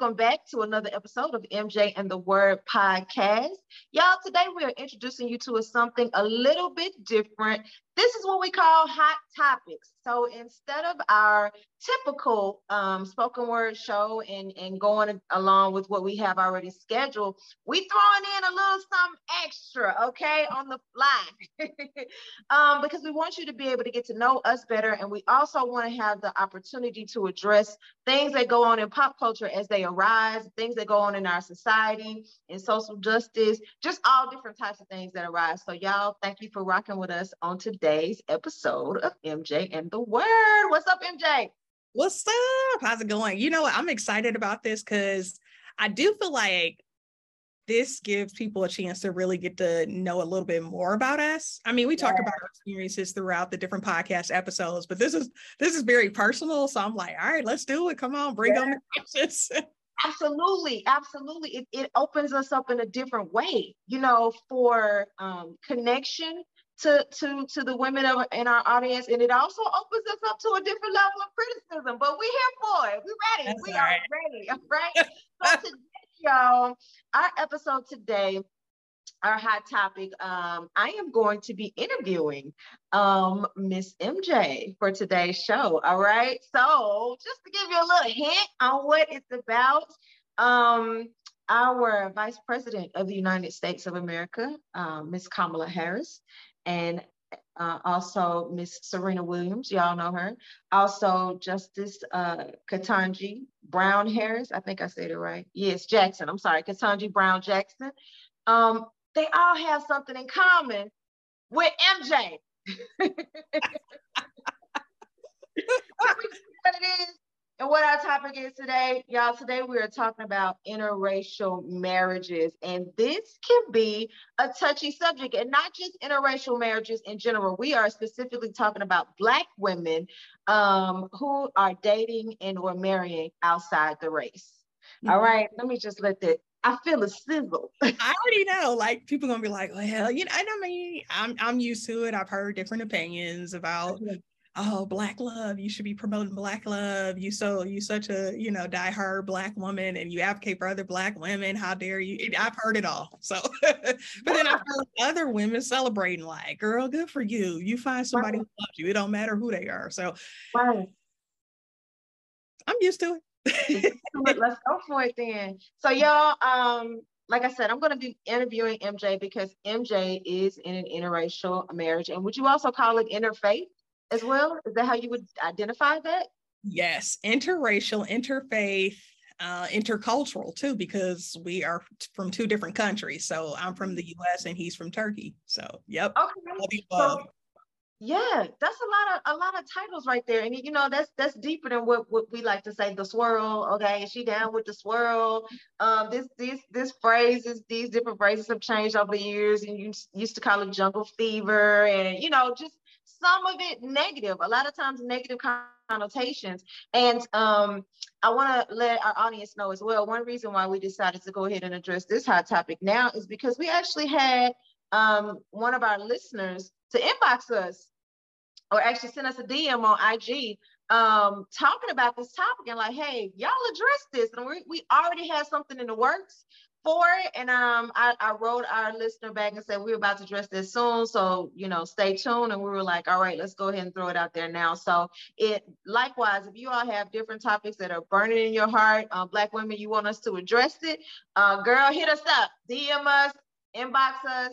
welcome back to another episode of MJ and the Word podcast. Y'all, today we are introducing you to a, something a little bit different. This is what we call hot topics. So instead of our typical um, spoken word show and, and going along with what we have already scheduled, we throwing in a little something extra, okay, on the fly, um, because we want you to be able to get to know us better, and we also want to have the opportunity to address things that go on in pop culture as they arise, things that go on in our society, in social justice, just all different types of things that arise. So y'all, thank you for rocking with us on today's episode of MJ and the Word. What's up, MJ? What's up? How's it going? You know what? I'm excited about this because I do feel like this gives people a chance to really get to know a little bit more about us. I mean, we talk about our experiences throughout the different podcast episodes, but this is this is very personal. So I'm like, all right, let's do it. Come on, bring yeah. on the questions. absolutely absolutely it, it opens us up in a different way you know for um, connection to to to the women of, in our audience and it also opens us up to a different level of criticism but we're here for it we're ready That's we are ready right so today y'all our episode today our hot topic. Um, I am going to be interviewing um, Miss MJ for today's show. All right. So, just to give you a little hint on what it's about, um, our Vice President of the United States of America, uh, Miss Kamala Harris, and uh, also Miss Serena Williams, y'all know her. Also Justice uh, Ketanji Brown Harris, I think I said it right. Yes, Jackson. I'm sorry, Ketanji Brown Jackson. Um, they all have something in common with MJ. what it is and what our topic is today, y'all. Today we are talking about interracial marriages, and this can be a touchy subject, and not just interracial marriages in general. We are specifically talking about Black women um, who are dating and or marrying outside the race. Mm-hmm. All right, let me just let that I feel a sizzle. I already know. Like people gonna be like, well, you know, I mean, I'm I'm used to it. I've heard different opinions about oh, black love. You should be promoting black love. You so you such a, you know, diehard black woman and you advocate for other black women. How dare you? I've heard it all. So but then I've heard other women celebrating, like, girl, good for you. You find somebody right. who loves you. It don't matter who they are. So right. I'm used to it. Let's go for it then. So y'all, um, like I said, I'm going to be interviewing MJ because MJ is in an interracial marriage. And would you also call it interfaith as well? Is that how you would identify that? Yes, interracial, interfaith, uh, intercultural too, because we are from two different countries. So I'm from the U.S. and he's from Turkey. So yep. Okay. So, yeah, that's a lot of a lot of titles right there, and you know that's that's deeper than what, what we like to say. The swirl, okay? Is she down with the swirl? Um, this this this phrases, these different phrases have changed over the years, and you used to call it jungle fever, and you know just some of it negative. A lot of times negative connotations, and um, I want to let our audience know as well. One reason why we decided to go ahead and address this hot topic now is because we actually had um, one of our listeners to inbox us or actually send us a DM on IG um, talking about this topic and like, hey, y'all address this. And we, we already had something in the works for it. And um, I, I wrote our listener back and said, we we're about to address this soon. So, you know, stay tuned. And we were like, all right, let's go ahead and throw it out there now. So it likewise, if you all have different topics that are burning in your heart, uh, Black women, you want us to address it, uh, girl, hit us up, DM us, inbox us,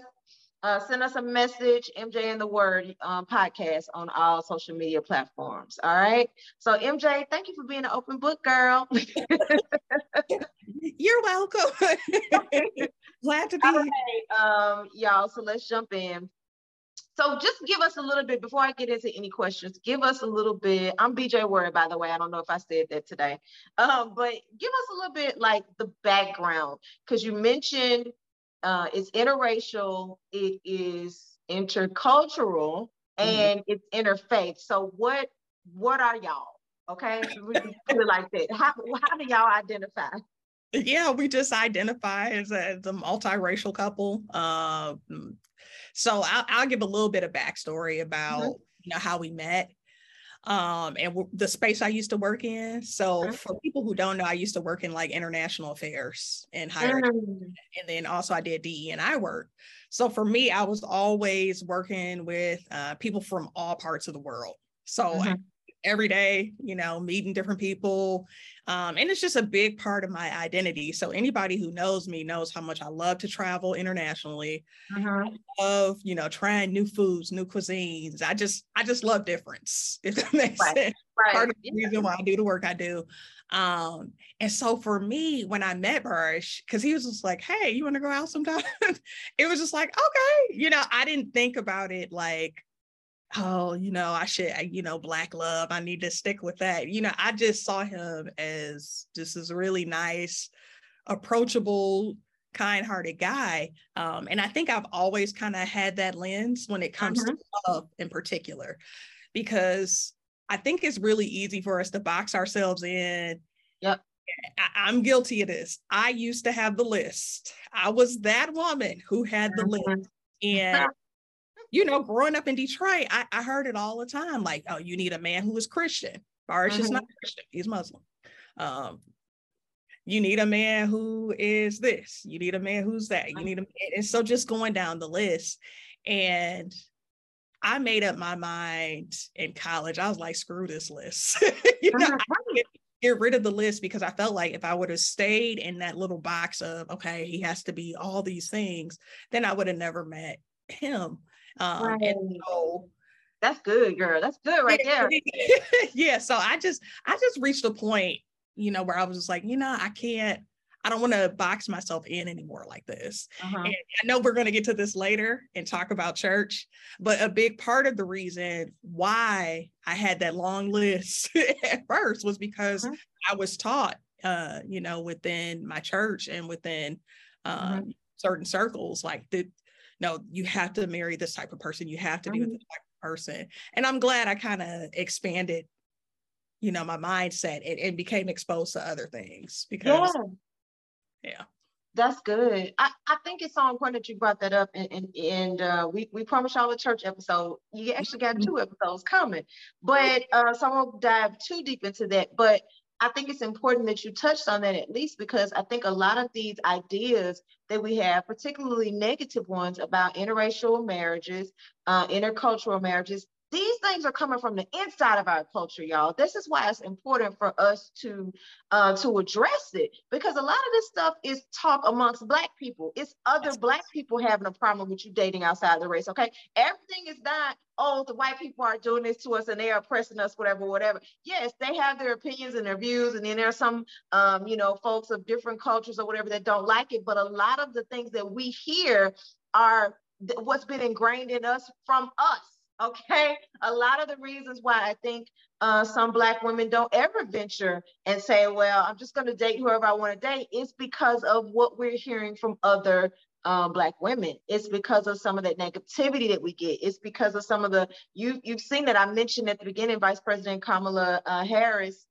uh, send us a message, MJ and the Word um, podcast on all social media platforms. All right. So, MJ, thank you for being an open book girl. You're welcome. Glad to be here. um, y'all. So, let's jump in. So, just give us a little bit before I get into any questions. Give us a little bit. I'm BJ Word, by the way. I don't know if I said that today, um, but give us a little bit like the background because you mentioned uh, it's interracial, it is intercultural, mm-hmm. and it's interfaith. So what what are y'all? Okay, we put it like that. How how do y'all identify? Yeah, we just identify as a, multiracial couple. Uh, so I'll, I'll, give a little bit of backstory about mm-hmm. you know how we met. um, and w- the space I used to work in. So mm-hmm. for people who don't know, I used to work in like international affairs and higher, mm-hmm. and then also I did DE and I work. So for me, I was always working with uh, people from all parts of the world. So mm-hmm. Every day, you know, meeting different people, um, and it's just a big part of my identity. So anybody who knows me knows how much I love to travel internationally. Uh-huh. I love, you know, trying new foods, new cuisines. I just, I just love difference. If that makes right. sense. Right. Part of the yeah. reason why I do the work I do. Um, and so for me, when I met Barish, because he was just like, "Hey, you want to go out sometime?" it was just like, okay, you know, I didn't think about it like oh, you know, I should, you know, black love, I need to stick with that. You know, I just saw him as just this really nice, approachable, kind-hearted guy. Um, and I think I've always kind of had that lens when it comes to mm-hmm. love in particular, because I think it's really easy for us to box ourselves in. Yep. I, am guilty of this. I used to have the list. I was that woman who had the mm-hmm. list. And you know, growing up in Detroit, I, I heard it all the time. Like, oh, you need a man who is Christian. Barish mm-hmm. is not Christian, he's Muslim. Um, you need a man who is this, you need a man who's that, you need a man. And so just going down the list. And I made up my mind in college. I was like, screw this list. you know, I get rid of the list because I felt like if I would have stayed in that little box of, okay, he has to be all these things, then I would have never met him. Um, right. and so that's good, girl. That's good right there. yeah. So I just I just reached a point, you know, where I was just like, you know, I can't, I don't want to box myself in anymore like this. Uh-huh. And I know we're going to get to this later and talk about church, but a big part of the reason why I had that long list at first was because uh-huh. I was taught, uh, you know, within my church and within um, uh-huh. certain circles, like the no, you have to marry this type of person. You have to be with this type of person. And I'm glad I kind of expanded, you know, my mindset and, and, became exposed to other things because yeah. yeah. That's good. I, I think it's so important that you brought that up and and, and uh, we, we promised y'all a church episode. You actually got two episodes coming. But uh, so I won't dive too deep into that. But I think it's important that you touched on that at least because I think a lot of these ideas that we have, particularly negative ones about interracial marriages, uh, intercultural marriages, these things are coming from the inside of our culture, y'all. This is why it's important for us to uh, to address it because a lot of this stuff is talk amongst Black people. It's other Black people having a problem with you dating outside the race. Okay, everything is not oh the white people are doing this to us and they are oppressing us, whatever, whatever. Yes, they have their opinions and their views, and then there are some um, you know folks of different cultures or whatever that don't like it. But a lot of the things that we hear are what's been ingrained in us from us Okay. A lot of the reasons why I think uh, some Black women don't ever venture and say, well, I'm just going to date whoever I want to date is because of what we're hearing from other uh, Black women. It's because of some of that negativity that we get. It's because of some of the, you, you've seen that I mentioned at the beginning, Vice President Kamala uh, Harris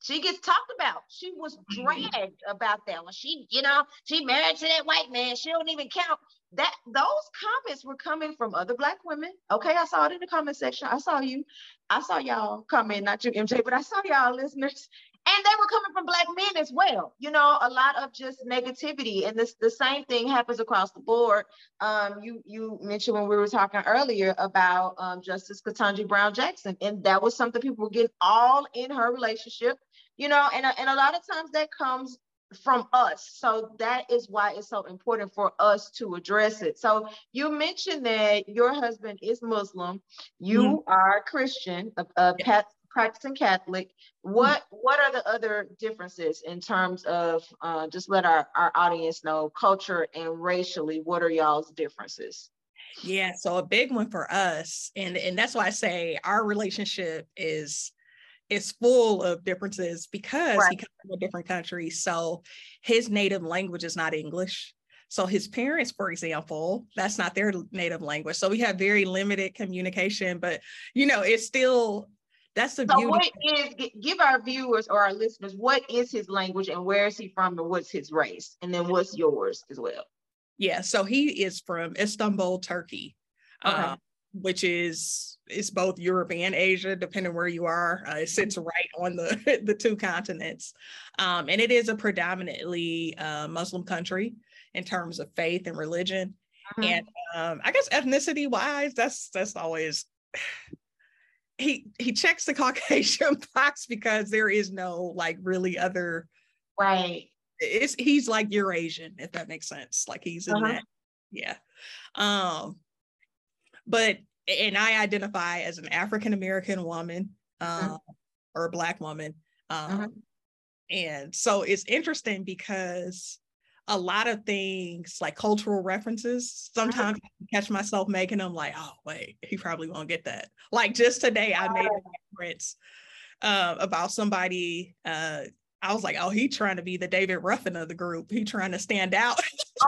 she gets talked about. She was mm-hmm. dragged about that one. She, you know, she married to that white man. She don't even count that those comments were coming from other black women. Okay, I saw it in the comment section. I saw you. I saw y'all comment, not you, MJ, but I saw y'all listeners. And they were coming from black men as well. You know, a lot of just negativity. And this the same thing happens across the board. Um, you you mentioned when we were talking earlier about um, Justice Ketanji Brown Jackson, and that was something people were getting all in her relationship you know and, and a lot of times that comes from us. So that is why it's so important for us to address it. So you mentioned that your husband is Muslim, you mm-hmm. are Christian, a, a. practicing Catholic. What mm-hmm. what are the other differences in terms of uh, just let our, our audience know culture and racially, what are y'all's differences? Yeah, so a big one for us, and and that's why I say our relationship is is full of differences because right. he comes from a different country. So his native language is not English. So his parents, for example, that's not their native language. So we have very limited communication, but you know, it's still that's the so beauty. what is give our viewers or our listeners what is his language and where is he from and what's his race and then what's yours as well yeah so he is from istanbul turkey okay. Um, which is it's both Europe and Asia, depending where you are. Uh, it sits right on the the two continents, um, and it is a predominantly uh, Muslim country in terms of faith and religion. Mm-hmm. And um, I guess ethnicity wise, that's that's always he he checks the Caucasian box because there is no like really other right. It's he's like Eurasian, if that makes sense. Like he's in uh-huh. that, yeah. Um, but and I identify as an African American woman uh-huh. uh, or a black woman. Um, uh-huh. And so it's interesting because a lot of things like cultural references, sometimes I catch myself making them like, oh, wait, he probably won't get that. Like just today, I made a reference uh, about somebody uh, I was like, oh, he trying to be the David Ruffin of the group. He trying to stand out.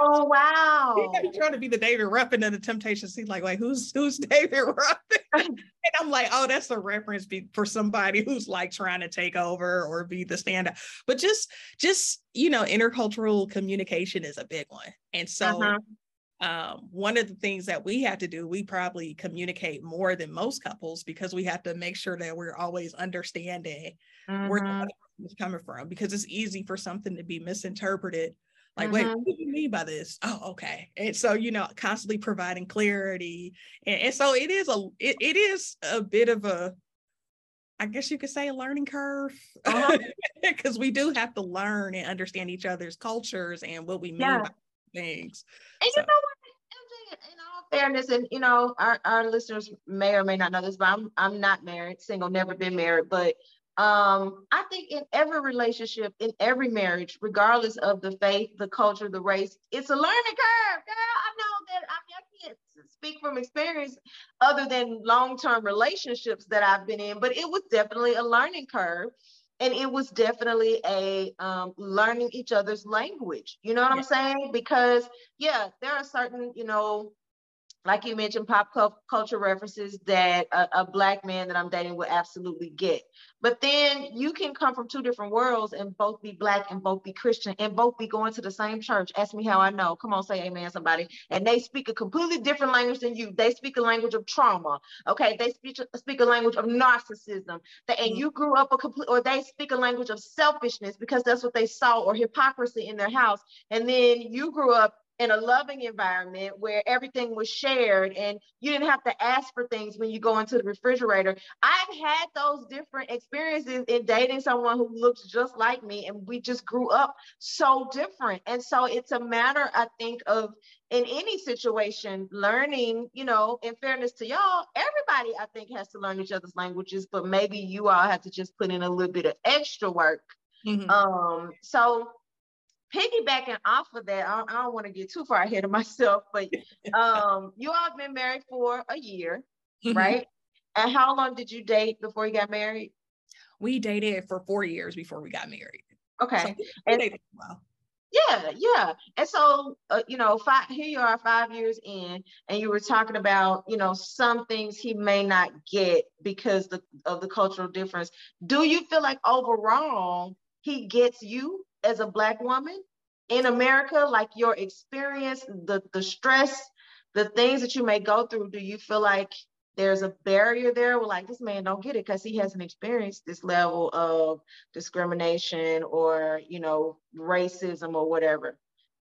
Oh wow. he trying to be the David Ruffin of the Temptations. He's like, wait, who's who's David Ruffin? and I'm like, oh, that's a reference be- for somebody who's like trying to take over or be the standout. But just just you know, intercultural communication is a big one. And so uh-huh um, one of the things that we have to do, we probably communicate more than most couples because we have to make sure that we're always understanding mm-hmm. where the other is coming from because it's easy for something to be misinterpreted. Like, mm-hmm. wait, what do you mean by this? Oh, okay. And so, you know, constantly providing clarity. And, and so it is a it, it is a bit of a I guess you could say a learning curve because uh-huh. we do have to learn and understand each other's cultures and what we mean yeah. by things. And so. you know what, MJ, in all fairness, and you know, our, our listeners may or may not know this, but I'm I'm not married, single, never been married, but um, I think in every relationship, in every marriage, regardless of the faith, the culture, the race, it's a learning curve. Girl, I know that I, mean, I can't speak from experience other than long-term relationships that I've been in, but it was definitely a learning curve and it was definitely a um, learning each other's language you know what yeah. i'm saying because yeah there are certain you know like you mentioned, pop culture references that a, a, black man that I'm dating would absolutely get. But then you can come from two different worlds and both be black and both be Christian and both be going to the same church. Ask me how I know. Come on, say amen, somebody. And they speak a completely different language than you. They speak a language of trauma. Okay, they speak speak a language of narcissism. and mm-hmm. you grew up a complete, or they speak a language of selfishness because that's what they saw, or hypocrisy in their house. And then you grew up in a loving environment where everything was shared and you didn't have to ask for things when you go into the refrigerator. I've had those different experiences in dating someone who looks just like me and we just grew up so different. And so it's a matter, I think, of in any situation, learning, you know, in fairness to y'all, everybody I think has to learn each other's languages, but maybe you all have to just put in a little bit of extra work. Mm-hmm. Um, so piggybacking off of that, I don't, don't want to get too far ahead of myself, but um, you all have been married for a year, mm-hmm. right? And how long did you date before you got married? We dated for four years before we got married. Okay. So and, well. Yeah, yeah. And so, uh, you know, five, here you are five years in, and you were talking about, you know, some things he may not get because the, of the cultural difference. Do you feel like overall he gets you as a black woman in America, like your experience, the the stress, the things that you may go through, do you feel like there's a barrier there? Well, like this man don't get it because he hasn't experienced this level of discrimination or you know racism or whatever.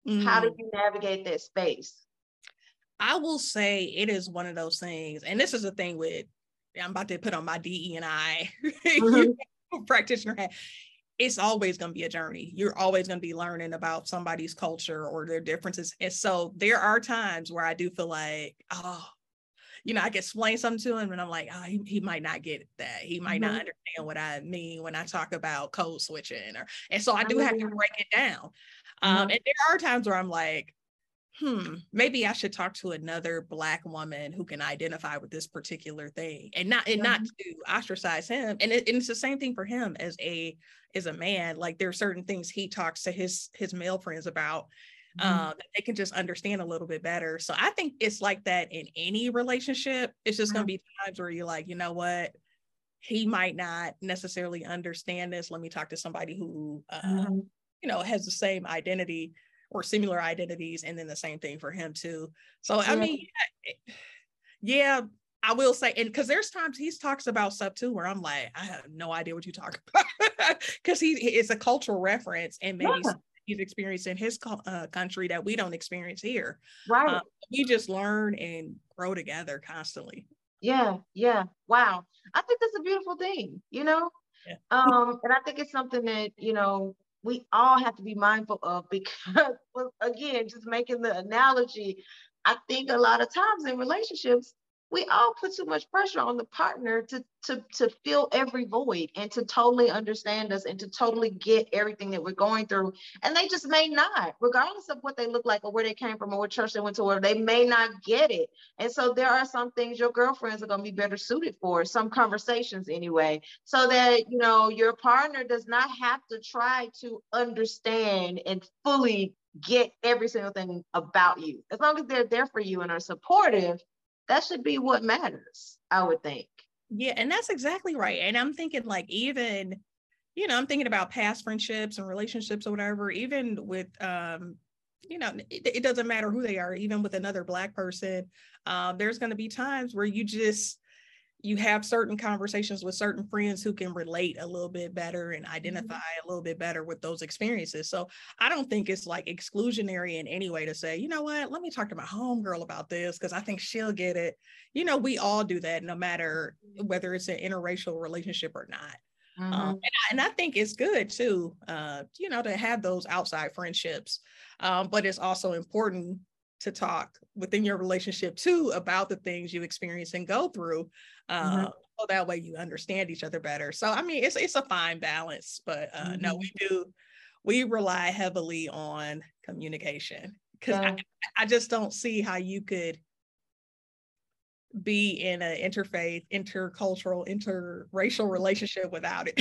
Mm. How do you navigate that space? I will say it is one of those things, and this is the thing with I'm about to put on my DE and I mm-hmm. practitioner hat it's always going to be a journey. You're always going to be learning about somebody's culture or their differences. And so there are times where I do feel like, oh, you know, I can explain something to him and I'm like, oh, he, he might not get that. He might mm-hmm. not understand what I mean when I talk about code switching or, and so I do have to break it down. Um, mm-hmm. and there are times where I'm like, hmm, maybe I should talk to another black woman who can identify with this particular thing and not and not mm-hmm. to ostracize him. And, it, and it's the same thing for him as a as a man. Like there are certain things he talks to his his male friends about mm-hmm. um, that they can just understand a little bit better. So I think it's like that in any relationship. It's just mm-hmm. gonna be times where you're like, you know what, he might not necessarily understand this. Let me talk to somebody who uh, mm-hmm. you know has the same identity or similar identities and then the same thing for him too so i mean yeah, yeah I will say, and because there's times he talks about stuff too where I'm like, I have no idea what you talk about because he it's a cultural reference and maybe yeah. he's experienced in his uh, country that we don't experience here. Right. Um, we just learn and grow together constantly. Yeah, yeah. Wow. I think that's a beautiful thing, you know? Yeah. Um, and I think it's something that, you know, we all have to be mindful of because again, just making the analogy, I think a lot of times in relationships, we all put too much pressure on the partner to to to fill every void and to totally understand us and to totally get everything that we're going through. And they just may not regardless of what they look like or where they came from or what church they went to or they may not get it. And so there are some things your girlfriends are going to be better suited for some conversations anyway so that you know your partner does not have to try to understand and fully get every single thing about you. As long as they're there for you and are supportive that should be what matters, I would think. Yeah, and that's exactly right. And I'm thinking like even, you know, I'm thinking about past friendships and relationships or whatever, even with um, you know, it, it doesn't matter who they are, even with another black person. Um, there's gonna be times where you just you have certain conversations with certain friends who can relate a little bit better and mm-hmm. identify mm-hmm. a little bit better with those experiences. So I don't think it's like exclusionary in any way to say, you know what, let me talk to my homegirl about this because I think she'll get it. You know, we all do that no matter whether it's an interracial relationship or not. Um, mm-hmm. Um, and, I, and, I, think it's good too, uh, you know, to have those outside friendships. Um, but it's also important to talk within your relationship too about the things you experience and go through mm-hmm. Uh, so that way you understand each other better. So I mean, it's it's a fine balance, but uh, mm-hmm. no, we do we rely heavily on communication because yeah. I, I just don't see how you could be in an interfaith, intercultural, interracial relationship without it.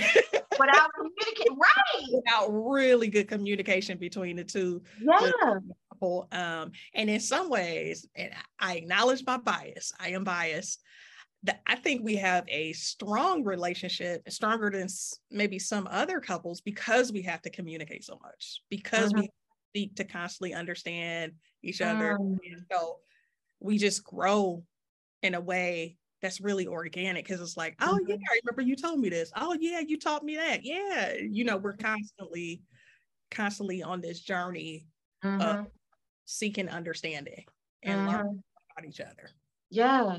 without communication, right? Without really good communication between the two. Yeah. Um, and in some ways, and I acknowledge my bias, I am biased I think we have a strong relationship, stronger than maybe some other couples because we have to communicate so much, because we mm-hmm. need to constantly understand each other. Um, so we just grow in a way that's really organic because it's like, oh yeah, mm-hmm. I remember you told me this. Oh yeah, you taught me that. Yeah. You know, we're constantly, constantly on this journey mm-hmm. of seeking understanding and mm-hmm. learning about each other. Yeah.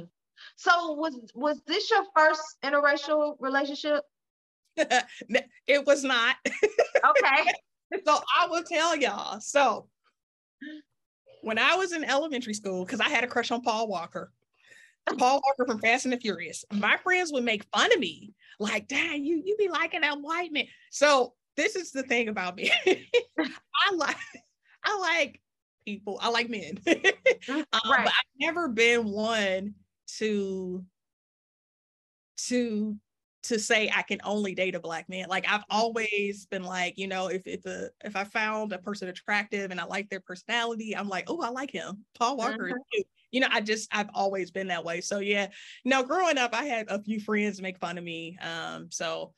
So was was this your first interracial relationship? it was not. Okay. so I will tell y'all. So when I was in elementary school, because I had a crush on Paul Walker. Paul Walker from Fast and the Furious. My friends would make fun of me, like, "Dang, you you be liking that white man." So this is the thing about me. I like I like people. I like men, um, right. but I've never been one to to to say I can only date a black man. Like I've always been like, you know, if if a if I found a person attractive and I like their personality, I'm like, oh, I like him. Paul Walker mm-hmm. is cute. You know, I just I've always been that way. So yeah, Now growing up, I had a few friends make fun of me. Um, so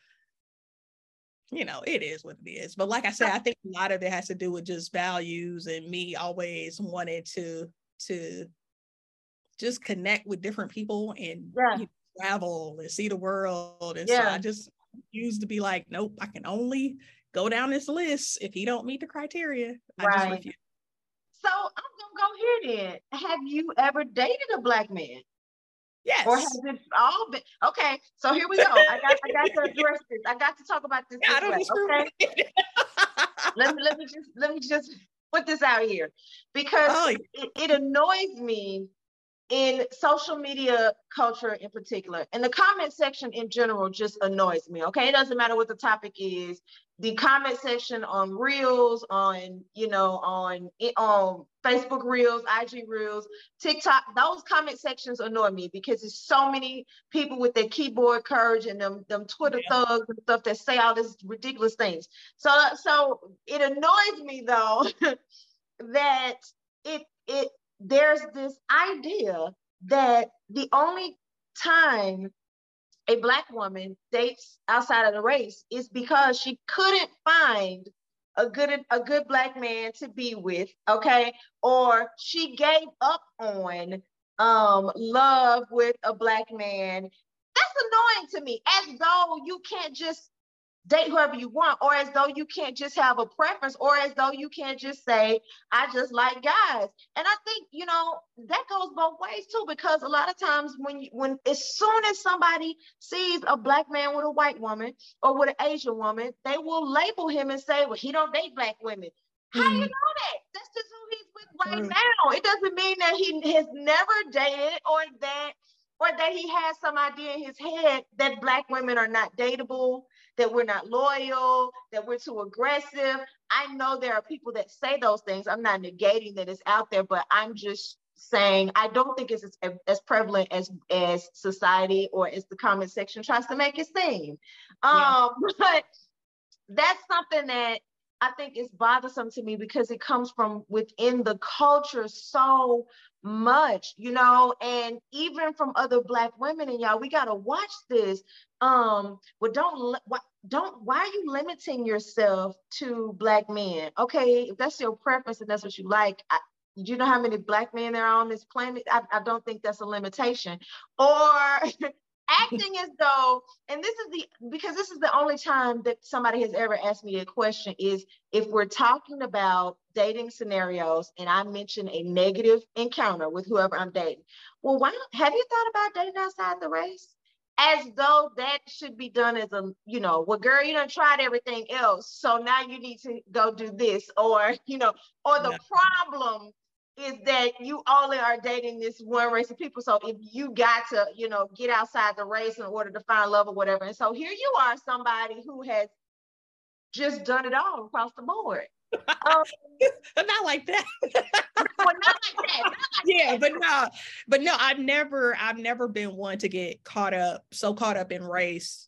you know, it is what it is. But like I said, I think a lot of it has to do with just values and me always wanted to to just connect with different people and yeah. you know, travel and see the world. And yeah. so I just used to be like, nope, I can only go down this list if he don't meet the criteria. I right. just refuse. So I'm gonna go here then. Have you ever dated a black man? Yes. Or has it all been okay? So here we go. I got I got to address this. I got to talk about this. Yeah, this way, okay. let me let me just let me just put this out here because oh, yeah. it, it annoys me in social media culture in particular, and the comment section in general just annoys me. Okay, it doesn't matter what the topic is. The comment section on Reels, on you know, on on Facebook Reels, IG Reels, TikTok, those comment sections annoy me because there's so many people with their keyboard courage and them them Twitter yeah. thugs and stuff that say all these ridiculous things. So so it annoys me though that it it there's this idea that the only time a black woman dates outside of the race is because she couldn't find a good a good black man to be with okay or she gave up on um, love with a black man. That's annoying to me, as though you can't just date whoever you want, or as though you can't just have a preference, or as though you can't just say, I just like guys. And I think, you know, that goes both ways too, because a lot of times when you, when as soon as somebody sees a black man with a white woman or with an Asian woman, they will label him and say, well, he don't date black women. How do you mm. know that? That's just who he's with right now. It doesn't mean that he has never dated or that or that he has some idea in his head that black women are not dateable, that we're not loyal, that we're too aggressive. I know there are people that say those things. I'm not negating that it's out there, but I'm just saying I don't think it's as, as prevalent as as society or as the comment section tries to make it seem. Um, yeah. but that's something that I think is bothersome to me because it comes from within the culture so much, you know, and even from other black women and y'all, we gotta watch this. Um, but don't why, don't why are you limiting yourself to black men? Okay, if that's your preference and that's what you like, I, do you know how many black men there are on this planet? I, I don't think that's a limitation. Or acting as though, and this is the because this is the only time that somebody has ever asked me a question is if we're talking about dating scenarios and I mention a negative encounter with whoever I'm dating. Well, why have you thought about dating outside the race? As though that should be done as a, you know, well, girl, you done tried everything else. So now you need to go do this, or, you know, or the problem is that you only are dating this one race of people. So if you got to, you know, get outside the race in order to find love or whatever. And so here you are, somebody who has just done it all across the board. Um, not like that. well, not like that. Not like yeah, that. but no, but no, I've never, I've never been one to get caught up, so caught up in race,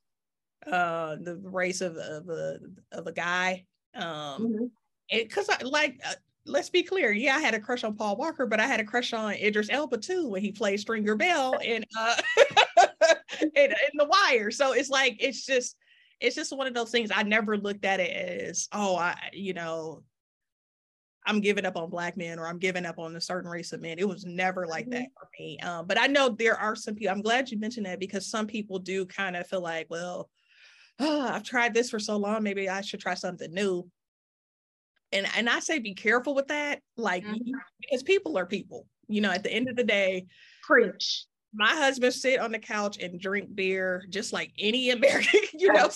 uh, the race of of a of a guy, um, because mm-hmm. I like. Uh, let's be clear. Yeah, I had a crush on Paul Walker, but I had a crush on Idris Elba too when he played Stringer Bell in uh in, in The Wire. So it's like it's just it's just one of those things. I never looked at it as oh, I you know I'm giving up on black men or I'm giving up on a certain race of men. It was never like mm-hmm. that for me. Um, but I know there are some people. I'm glad you mentioned that because some people do kind of feel like, well, oh, I've tried this for so long. Maybe I should try something new and and I say be careful with that, like mm-hmm. because people are people. You know, at the end of the day, preach. My husband sit on the couch and drink beer just like any American, you know,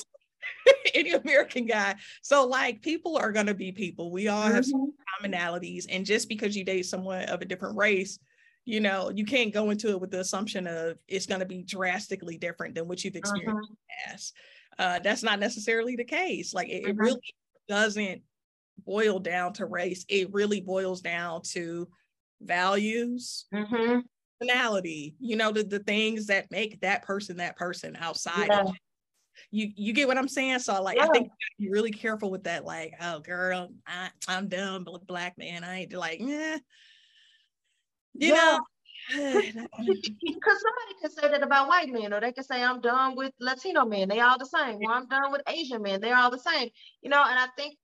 any American guy. So like people are gonna be people. We all have mm-hmm. commonalities, and just because you date someone of a different race, you know, you can't go into it with the assumption of it's gonna be drastically different than what you've experienced uh-huh. in the past. Uh, that's not necessarily the case. Like it, it really doesn't boil down to race. It really boils down to values, mm-hmm. Personality, you know, the, the things that make that person that person outside yeah. you you get what I'm saying? So like yeah. I think you be really careful with that, like, oh girl, I, I'm done with black man. I ain't like, yeah. You yeah. know. Because somebody could say that about white men, or they could say, I'm done with Latino men. They all the same. Or I'm done with Asian men. They're all the same. You know, and I think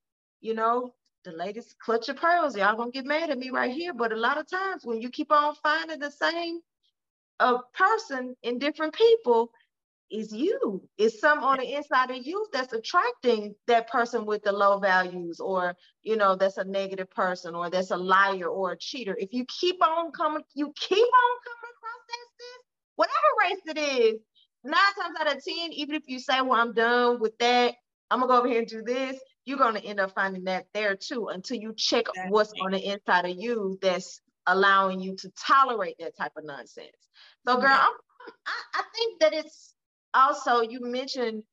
you know, the latest clutch of pearls. Y'all gonna get mad at me right here, but a lot of times when you keep on finding the same a person in different people, is you. It's some on the inside of you that's attracting that person with the low values, or you know, that's a negative person, or that's a liar or a cheater. If you keep on coming, you keep on coming across that sis, whatever race it is, nine times out of ten, even if you say, Well, I'm done with that, I'm gonna go over here and do this, you're going to end up finding that there too until you check exactly. what's on the inside of you that's allowing you to tolerate that type of nonsense. So, girl, I, I think that it's also you mentioned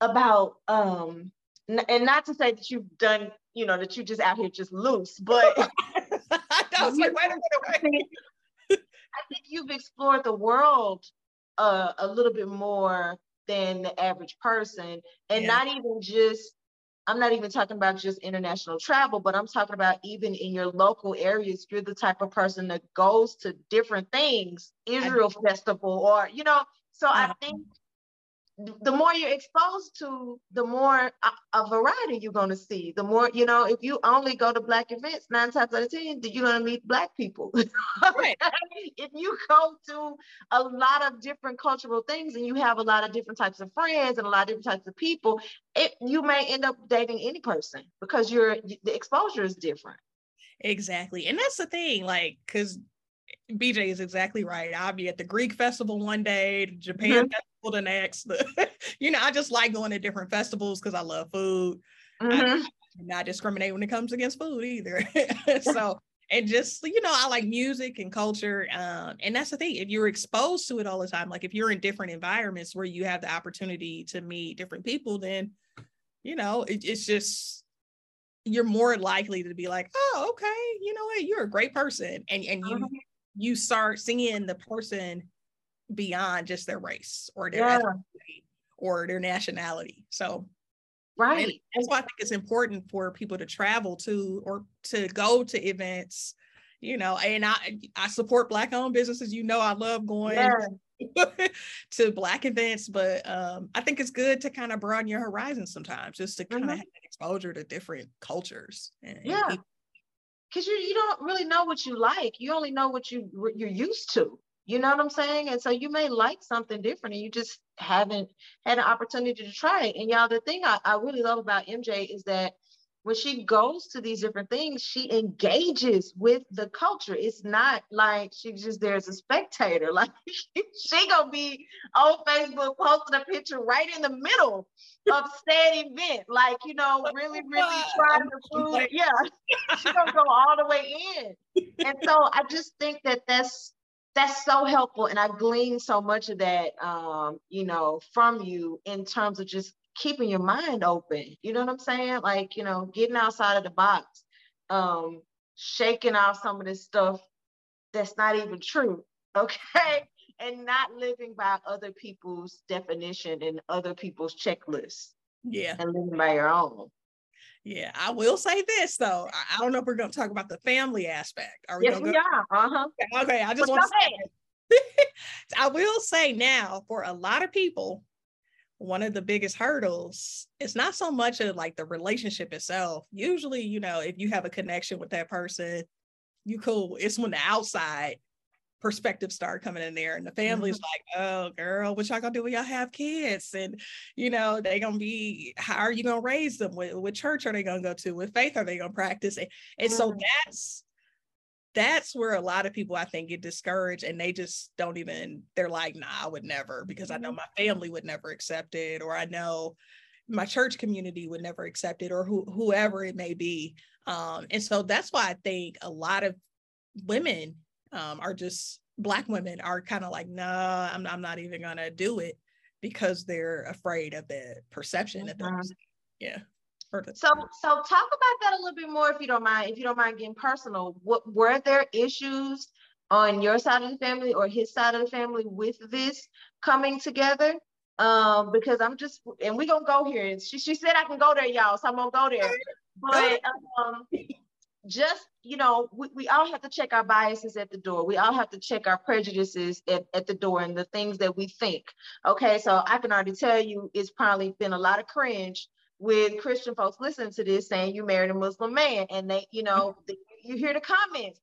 about um and not to say that you've done you know that you're just out here just loose but I was like wait a minute wait. I think you've explored the world uh, a little bit more than the average person and yeah. not even just I'm not even talking about just international travel, but I'm talking about even in your local areas, you're the type of person that goes to different things, Israel festival, or, you know, so I uh-huh. think the more you're exposed to, the more a, a variety you're going to see. The more, you know, if you only go to Black events, nine times out of 10, you're going to meet Black people. Right. if you go to a lot of different cultural things and you have a lot of different types of friends and a lot of different types of people, it, you may end up dating any person because you're the exposure is different. Exactly. And that's the thing, like, because BJ is exactly right. I'll be at the Greek festival one day, Japan mm-hmm. festival the next. you know, I just like going to different festivals because I love food. Mm-hmm. I, not discriminate when it comes against food either. so and just you know, I like music and culture. Um, and that's the thing. If you're exposed to it all the time, like if you're in different environments where you have the opportunity to meet different people, then you know, it, it's just you're more likely to be like, oh, okay, you know what, you're a great person, and and you uh-huh you start seeing the person beyond just their race or their yeah. or their nationality. So right. That's why I think it's important for people to travel to or to go to events, you know, and I I support black owned businesses. You know, I love going yeah. to black events, but um, I think it's good to kind of broaden your horizons sometimes just to kind of mm-hmm. have exposure to different cultures. And, yeah. Because you you don't really know what you like. You only know what you you're used to. You know what I'm saying? And so you may like something different and you just haven't had an opportunity to try it. And y'all, the thing I, I really love about MJ is that when she goes to these different things, she engages with the culture. It's not like she's just there as a spectator. Like she gonna be on Facebook posting a picture right in the middle of said event. Like, you know, really, really trying to food. Yeah, she's gonna go all the way in. And so I just think that that's that's so helpful. And I glean so much of that um, you know, from you in terms of just keeping your mind open. You know what I'm saying? Like, you know, getting outside of the box, um, shaking off some of this stuff that's not even true. Okay. And not living by other people's definition and other people's checklists. Yeah. And living by your own. Yeah, I will say this though. I, don't know if we're going to talk about the family aspect. Are we yes, we go- are. Uh-huh. Okay, I just want to say I will say now for a lot of people, one of the biggest hurdles it's not so much of like the relationship itself usually you know if you have a connection with that person you cool it's when the outside perspective start coming in there and the family's mm-hmm. like oh girl what y'all gonna do when y'all have kids and you know they gonna be how are you gonna raise them what, what church are they gonna go to what faith are they gonna practice and, and mm-hmm. so that's that's where a lot of people I think get discouraged and they just don't even, they're like, nah, I would never because I know mm-hmm. my family would never accept it, or I know my church community would never accept it, or who, whoever it may be. Um, and so that's why I think a lot of women um, are just, Black women are kind of like, nah, I'm, I'm not even gonna do it because they're afraid of the perception mm-hmm. that they're, yeah. So, so talk about that a little bit more, if you don't mind. If you don't mind getting personal, what were there issues on your side of the family or his side of the family with this coming together? Um, because I'm just, and we're gonna go here. She she said I can go there, y'all, so I'm gonna go there. But um, just you know, we, we all have to check our biases at the door. We all have to check our prejudices at, at the door and the things that we think. Okay, so I can already tell you it's probably been a lot of cringe with Christian folks listening to this saying you married a Muslim man, and they, you know, the, you hear the comments.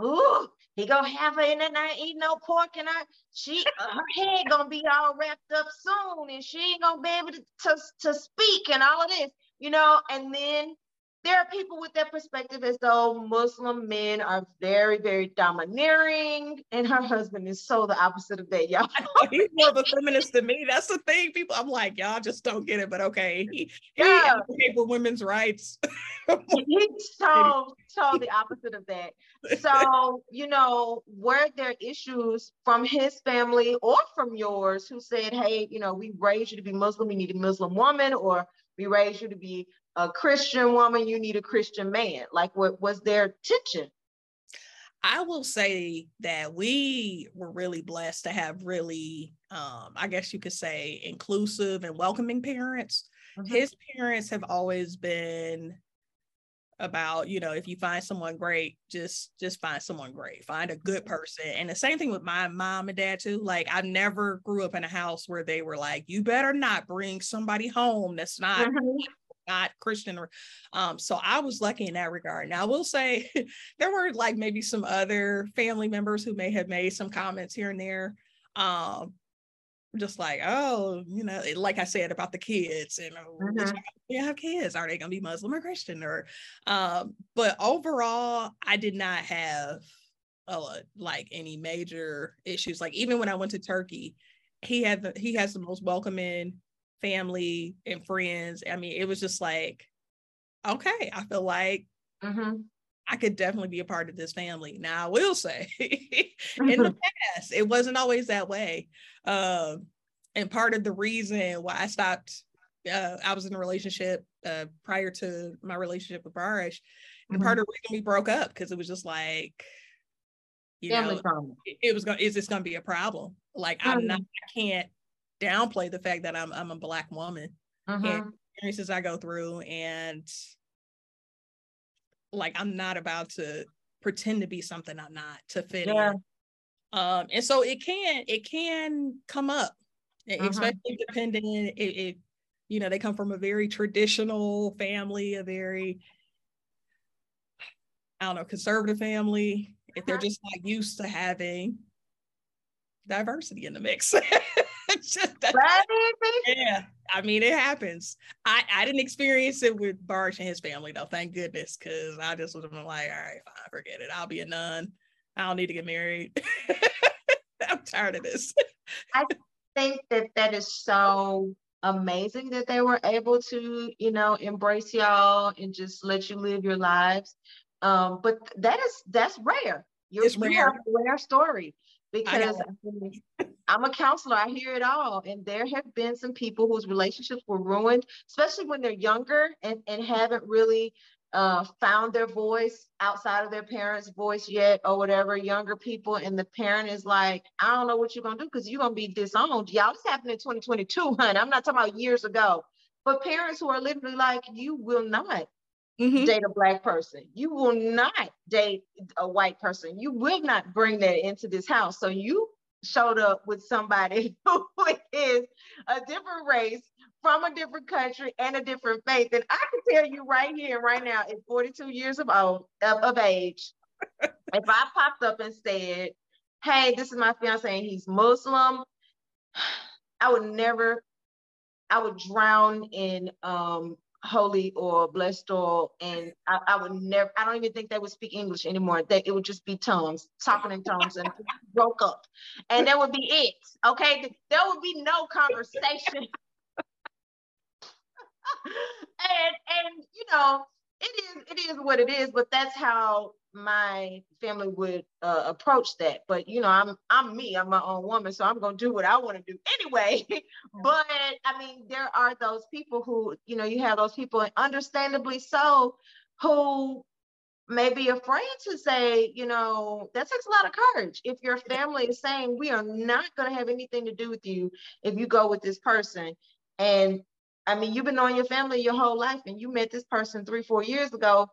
Ooh, he gonna have her in there not eat no pork, and I, she, uh, her head gonna be all wrapped up soon, and she ain't gonna be able to, to to speak and all of this, you know. And then there are people with that perspective as though Muslim men are very, very domineering, and her husband is so the opposite of that, y'all. He's more of a feminist than me. That's the thing. People, I'm like, y'all just don't get it, but okay. He, yeah. he for women's rights. He's so, so the opposite of that. So, you know, were there issues from his family or from yours who said, hey, you know, we raised you to be Muslim, we need a Muslim woman, or we raised you to be a Christian woman, you need a Christian man. Like, what was their tension? I will say that we were really blessed to have really, um, I guess you could say, inclusive and welcoming parents. Mm-hmm. His parents have always been about you know if you find someone great just just find someone great find a good person and the same thing with my mom and dad too like i never grew up in a house where they were like you better not bring somebody home that's not mm-hmm. Not christian um so i was lucky in that regard now i will say there were like maybe some other family members who may have made some comments here and there um just like, oh, you know, like I said about the kids and oh, mm-hmm. you have kids, are they going to be Muslim or Christian? Or, um, but overall, I did not have uh, like any major issues. Like even when I went to Turkey, he had the, he has the most welcoming family and friends. I mean, it was just like, okay, I feel like mm-hmm. I could definitely be a part of this family. Now, I will say, in the past, it wasn't always that way. Um, and part of the reason why I stopped, uh, I was in a relationship uh, prior to my relationship with Barish, and mm-hmm. part of the reason we broke up because it was just like, you family know, problem. It, it was going. Is this going to be a problem? Like, mm-hmm. I'm not. I can't downplay the fact that I'm I'm a black woman mm-hmm. and experiences I go through and like I'm not about to pretend to be something I'm not to fit yeah. in. Um, and so it can it can come up, uh-huh. especially depending if, you know they come from a very traditional family, a very I don't know conservative family. If they're uh-huh. just not used to having diversity in the mix. just, yeah, I mean, it happens. I, I didn't experience it with Barish and his family though, thank goodness, because I just was like, all right, fine, forget it. I'll be a nun. I don't need to get married. I'm tired of this. I think that that is so amazing that they were able to, you know, embrace y'all and just let you live your lives. Um, but that is that's rare. You're, it's rare. You have a rare story because I'm a counselor. I hear it all. And there have been some people whose relationships were ruined, especially when they're younger and, and haven't really uh, found their voice outside of their parents' voice yet or whatever. Younger people, and the parent is like, I don't know what you're going to do because you're going to be disowned. Y'all, this happened in 2022, honey. I'm not talking about years ago. But parents who are literally like, you will not mm-hmm. date a black person. You will not date a white person. You will not bring that into this house. So you showed up with somebody who is a different race from a different country and a different faith. And I can tell you right here, right now, at 42 years of old of, of age, if I popped up and said, "Hey, this is my fiance and he's Muslim," I would never. I would drown in um, holy or blessed or and I, I, would never I don't even think they would speak English anymore. They, it would just be tongues, talking in tongues and broke up. And that would be it. Okay. There would be no conversation. and and you know, it is it is what it is, but that's how my family would uh, approach that. But you know, I'm I'm me. I'm my own woman, so I'm gonna do what I want to do anyway. but I mean, there are those people who you know you have those people, understandably so, who may be afraid to say, you know, that takes a lot of courage. If your family is saying we are not going to have anything to do with you if you go with this person, and I mean, you've been knowing your family your whole life, and you met this person three, four years ago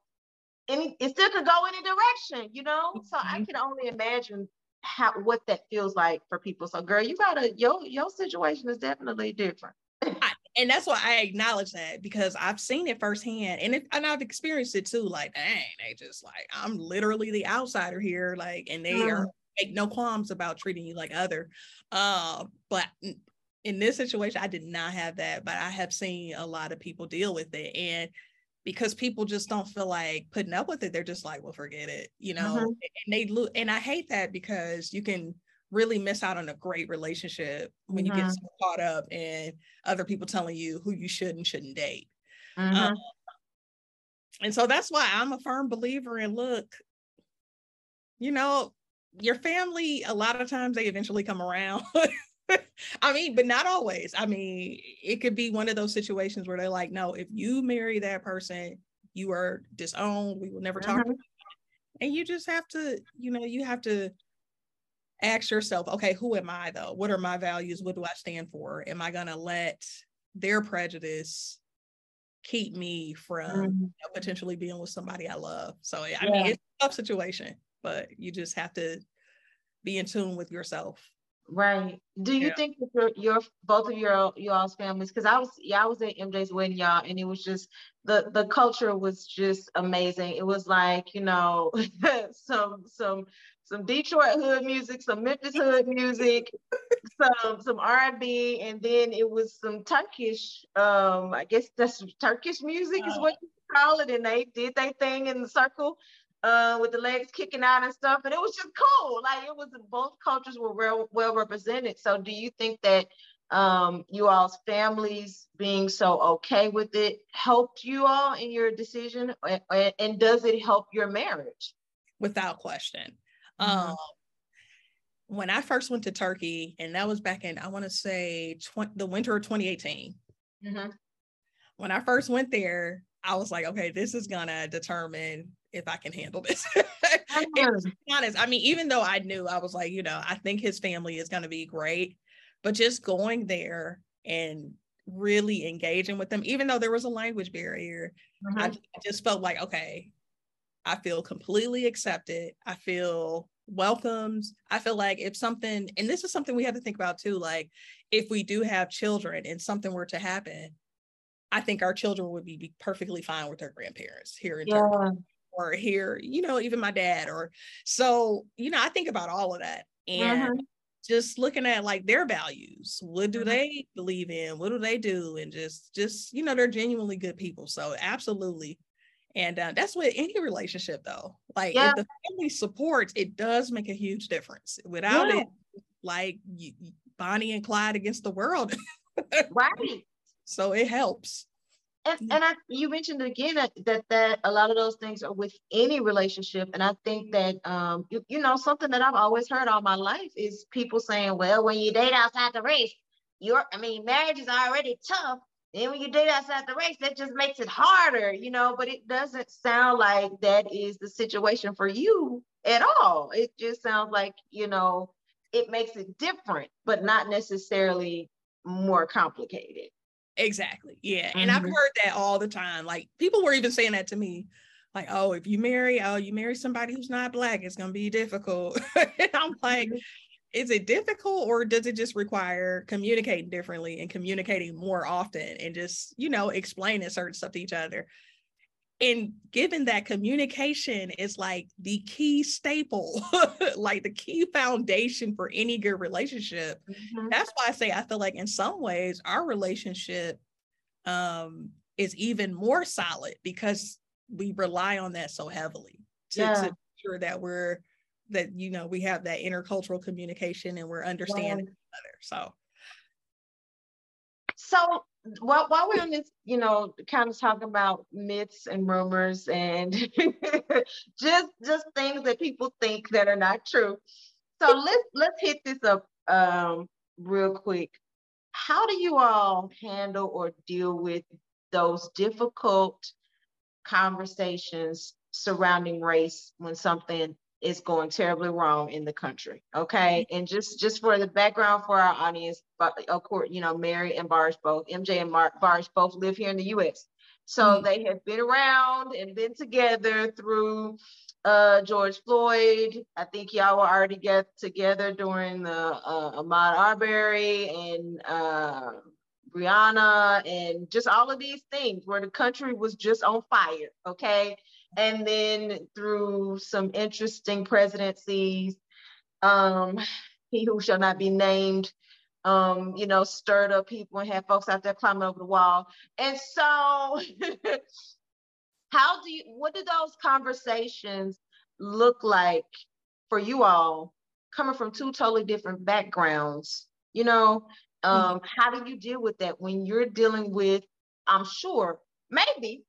any it still could go any direction, you know. Mm-hmm. So I mm-hmm. can only imagine how what that feels like for people. So girl, you gotta your your situation is definitely different. I, and that's why I acknowledge that because I've seen it firsthand and it, and I've experienced it too. Like, dang, they just like I'm literally the outsider here, like, and they mm. are make no qualms about treating you like other. Uh, but in this situation, I did not have that, but I have seen a lot of people deal with it, and because people just don't feel like putting up with it. They're just like, well, forget it, you know. Mm-hmm. And they look, and I hate that because you can really miss out on a great relationship when mm-hmm. you get mm-hmm. so caught up in other people telling you who you should and shouldn't date. Mm-hmm. Um, and so that's why I'm a firm believer in look, you know, your family, a lot of times they eventually come around. I mean, but not always. I mean, it could be one of those situations where they're like, no, if you marry that person, you are disowned. We will never talk. Mm-hmm. And you just have to, you know, you have to ask yourself, okay, who am I though? What are my values? What do I stand for? Am I going to let their prejudice keep me from mm-hmm. you know, potentially being with somebody I love. So I yeah. mean, it's a tough situation, but you just have to be in tune with yourself. Right. Do you yeah. think your, your both of your y'all's families? Because I was yeah I was at MJ's wedding y'all, and it was just the the culture was just amazing. It was like you know some some some Detroit hood music, some Memphis hood music, some some R&B, and then it was some Turkish. Um, I guess that's Turkish music is what you call it, and they did their thing in the circle uh, with the legs kicking out and stuff. And it was just cool. Like it was both cultures were well, well represented. So do you think that um, you all's families being so okay with it helped you all in your decision? And, and does it help your marriage? Without question. Mm-hmm. Um, when I first went to Turkey, and that was back in, I want to say tw- the winter of 2018. Mm-hmm. When I first went there, I was like, okay, this is gonna determine if I can handle this. honest, I mean, even though I knew, I was like, you know, I think his family is gonna be great, but just going there and really engaging with them, even though there was a language barrier, mm-hmm. I, I just felt like, okay, I feel completely accepted. I feel welcomed. I feel like if something, and this is something we have to think about too, like if we do have children and something were to happen, I think our children would be, be perfectly fine with their grandparents here in yeah. Turkey or here, you know, even my dad or so, you know, I think about all of that and mm-hmm. just looking at like their values. What do mm-hmm. they believe in? What do they do? And just, just, you know, they're genuinely good people. So absolutely. And uh, that's what any relationship though, like yeah. if the family supports, it does make a huge difference. Without yeah. it, like you, Bonnie and Clyde against the world. right so it helps and, and I, you mentioned again that, that that a lot of those things are with any relationship, and I think that um, you, you know something that I've always heard all my life is people saying, well, when you date outside the race, you're I mean, marriage is already tough. And when you date outside the race, that just makes it harder, you know. But it doesn't sound like that is the situation for you at all. It just sounds like you know it makes it different, but not necessarily more complicated. Exactly. Yeah. Mm-hmm. And I've mm-hmm. heard that all the time. Like people were even saying that to me. Like, oh, if you marry, oh, you marry somebody who's not black, it's gonna be difficult. and I'm like, mm-hmm. is it difficult or does it just require communicating differently and communicating more often and just, you know, explaining certain stuff to each other? And given that communication is like the key staple like the key foundation for any good relationship mm-hmm. that's why i say i feel like in some ways our relationship um is even more solid because we rely on that so heavily to, yeah. to sure that we're that you know we have that intercultural communication and we're understanding each other so so while, while we're on this, you know, kind of talking about myths and rumors and just just things that people think that are not true. So let's let's hit this up um, real quick. How do you all handle or deal with those difficult conversations surrounding race when something is going terribly wrong in the country. Okay. Mm-hmm. And just just for the background for our audience, but of course, you know, Mary and Barsh both, MJ and Mark Barsh both live here in the US. So mm-hmm. they have been around and been together through uh, George Floyd. I think y'all were already get together during the uh, Ahmaud Arbery and uh, Breonna and just all of these things where the country was just on fire. Okay and then through some interesting presidencies, um, he who shall not be named, um, you know, stirred up people and had folks out there climbing over the wall. And so, how do you, what do those conversations look like for you all coming from two totally different backgrounds? You know, um, mm-hmm. how do you deal with that when you're dealing with, I'm sure, maybe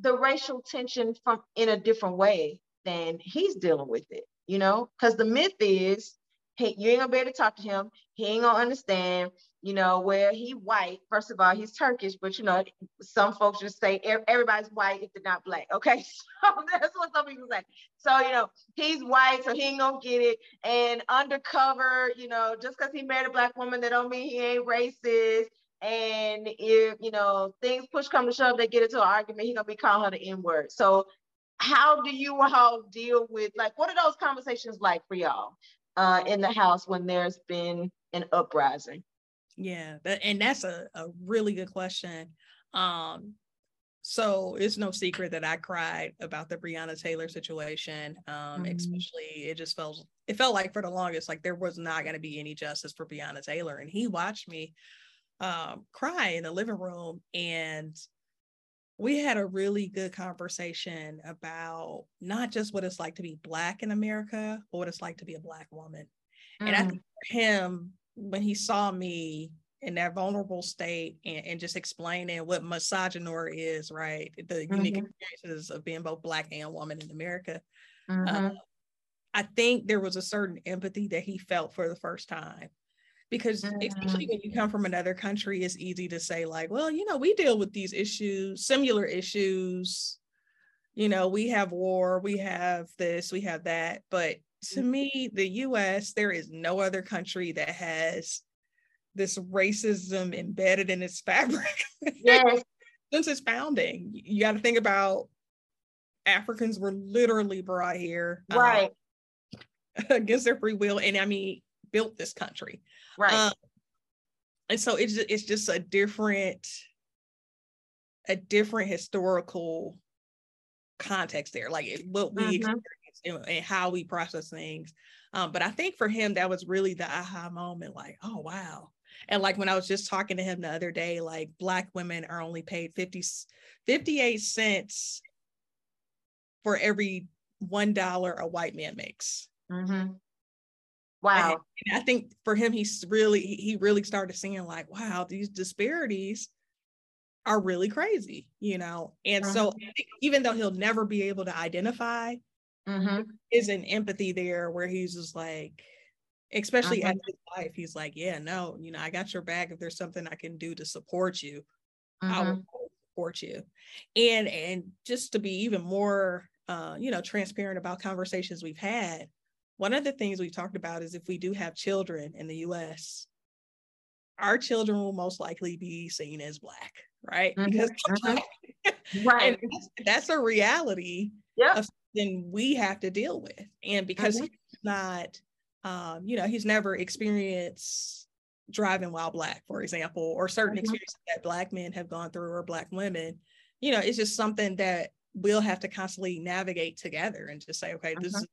the racial tension from in a different way than he's dealing with it, you know? Because the myth is, hey, you ain't gonna be able to talk to him. He ain't gonna understand, you know, where he white. First of all, he's Turkish, but you know, some folks just say everybody's white if they're not black. Okay, so that's what some people say. So you know, he's white, so he ain't gonna get it. And undercover, you know, just because he married a black woman, that don't mean he ain't racist And if you know things push come to shove, they get into an argument, he's gonna be calling her the N-word. So how do you all deal with like what are those conversations like for y'all uh, in the house when there's been an uprising? Yeah, that, and that's a, a really good question. Um, so it's no secret that I cried about the Breonna Taylor situation. Um, mm-hmm. especially it just felt it felt like for the longest like there was not going to be any justice for Breonna Taylor, and he watched me um, cry in the living room, and we had a really good conversation about not just what it's like to be black in America, but what it's like to be a black woman. Mm. And I mm. think for him, when he saw me in that vulnerable state and, and just explaining what misogynoir is, right? The mm-hmm. unique experiences of being both black and woman in America. Mm-hmm. Uh, I think there was a certain empathy that he felt for the first time. Because especially when you come from another country, it's easy to say, like, well, you know, we deal with these issues, similar issues. You know, we have war, we have this, we have that. But to mm-hmm. me, the US, there is no other country that has this racism embedded in its fabric yes. since its founding. You got to think about Africans were literally brought here um, right um, against their free will, and I mean built this country right. Um, and so it's just, it's just a different a different historical context there, like what we mm-hmm. experience and, how we process things. Um, but I think for him, that was really the aha moment like, oh, wow, and like when I was just talking to him the other day, like black women are only paid 50, 58 cents for every one dollar a white man makes. Mm-hmm. Wow. And, I think for him, he's really he really started seeing like, wow, these disparities are really crazy, you know. And mm-hmm. so even though he'll never be able to identify, mm-hmm. is an empathy there where he's just like, especially uh-huh. at his life, he's like, yeah, no, you know, I got your back. If there's something I can do to support you, uh-huh. I will mm-hmm. support you. And and just to be even more, uh, you know, transparent about conversations we've had. One of the things we've talked about is if we do have children in the U.S., our children will most likely be seen as black, right? Mm-hmm. Because mm-hmm. right, that's, that's, a reality yep. of something we have to deal with, and because mm-hmm. he's not um, you know, he's never experienced driving while black, for example, or certain mm-hmm. experiences that black men have gone through or black women. You know, it's just something that we'll have to constantly navigate together and just say, okay, this mm-hmm. is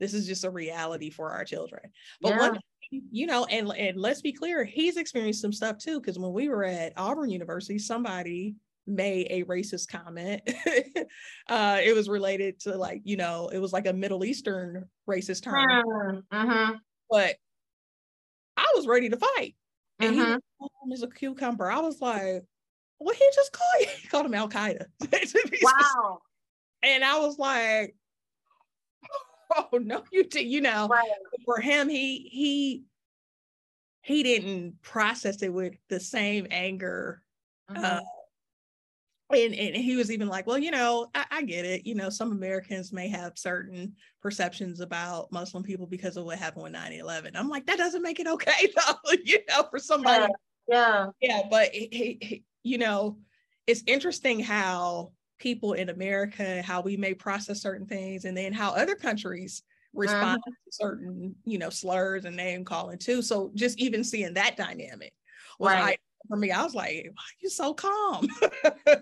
this is just a reality for our children. But yeah. one you know, and and let's be clear, he's experienced some stuff too. Because when we were at Auburn University, somebody made a racist comment. uh, it was related to like, you know, it was like a Middle Eastern racist term. Mm-hmm. But I was ready to fight. And mm-hmm. he was a cucumber. I was like, what he just called you? He called him Al Qaeda. wow. And I was like, oh no, you did, you know, right. for him, he he he didn't process it with the same anger mm-hmm. uh, and, and he was even like, well, you know, I, I, get it. You know, some Americans may have certain perceptions about Muslim people because of what happened with 9 11. I'm like, that doesn't make it okay, though, you know, for somebody. Yeah. Yeah. But, he, you know, it's interesting how people in America, how we may process certain things, and then how other countries respond uh-huh. to certain, you know, slurs and name calling too. So just even seeing that dynamic was right. For me, I was like, why are you so calm?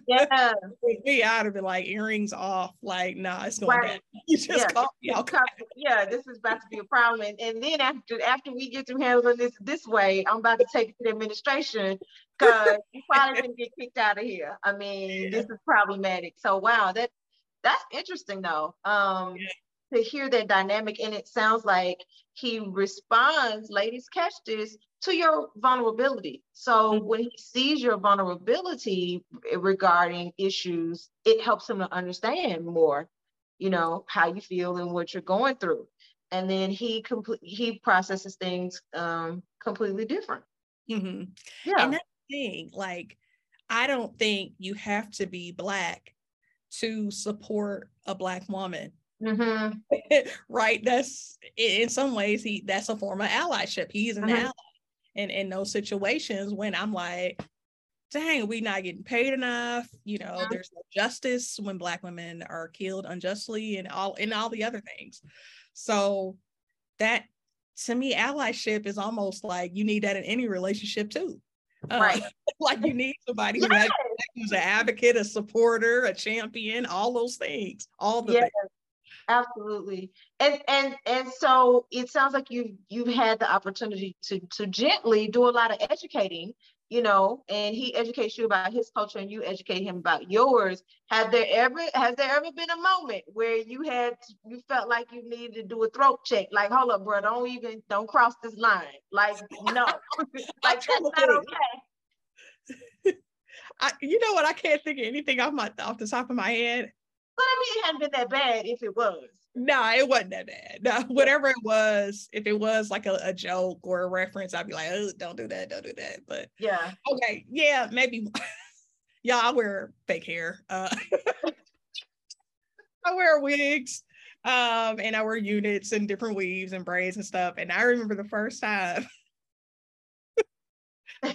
Yeah. With me, I'd have been like earrings off, like, nah, it's going right. down. You just yeah. call me out. Yeah, this is about to be a problem. And, and then after after we get to handling this this way, I'm about to take it to the administration because you probably can get kicked out of here. I mean, yeah. this is problematic. So wow, that that's interesting though. Um yeah to hear that dynamic and it sounds like he responds ladies catch this to your vulnerability. So mm-hmm. when he sees your vulnerability regarding issues, it helps him to understand more, you know, how you feel and what you're going through. And then he complete he processes things um, completely different. Mm-hmm. Yeah. And that's the thing, like, I don't think you have to be black to support a black woman. Mm-hmm. right. That's in some ways he that's a form of allyship. He's an mm-hmm. ally and in those situations when I'm like, dang, we not getting paid enough. You know, yeah. there's no justice when black women are killed unjustly and all and all the other things. So that to me, allyship is almost like you need that in any relationship too. Uh, right. like you need somebody who yes. who's an advocate, a supporter, a champion, all those things. All the yes. things. Absolutely. And and and so it sounds like you've you've had the opportunity to to gently do a lot of educating you know, and he educates you about his culture and you educate him about yours. Have there ever has there ever been a moment where you had you felt like you needed to do a throat check? Like, hold up, bro, don't even don't cross this line. Like, no, like that's not okay. I, you know what? I can't think of anything off my off the top of my head. But I mean, it hadn't been that bad if it was. No, it wasn't that bad. No, whatever it was, if it was like a, a, joke or a reference, I'd be like, oh, don't do that, don't do that. But yeah, okay, yeah, maybe. yeah, I wear fake hair. Uh, I wear wigs, um, and I wear units and different weaves and braids and stuff. And I remember the first time.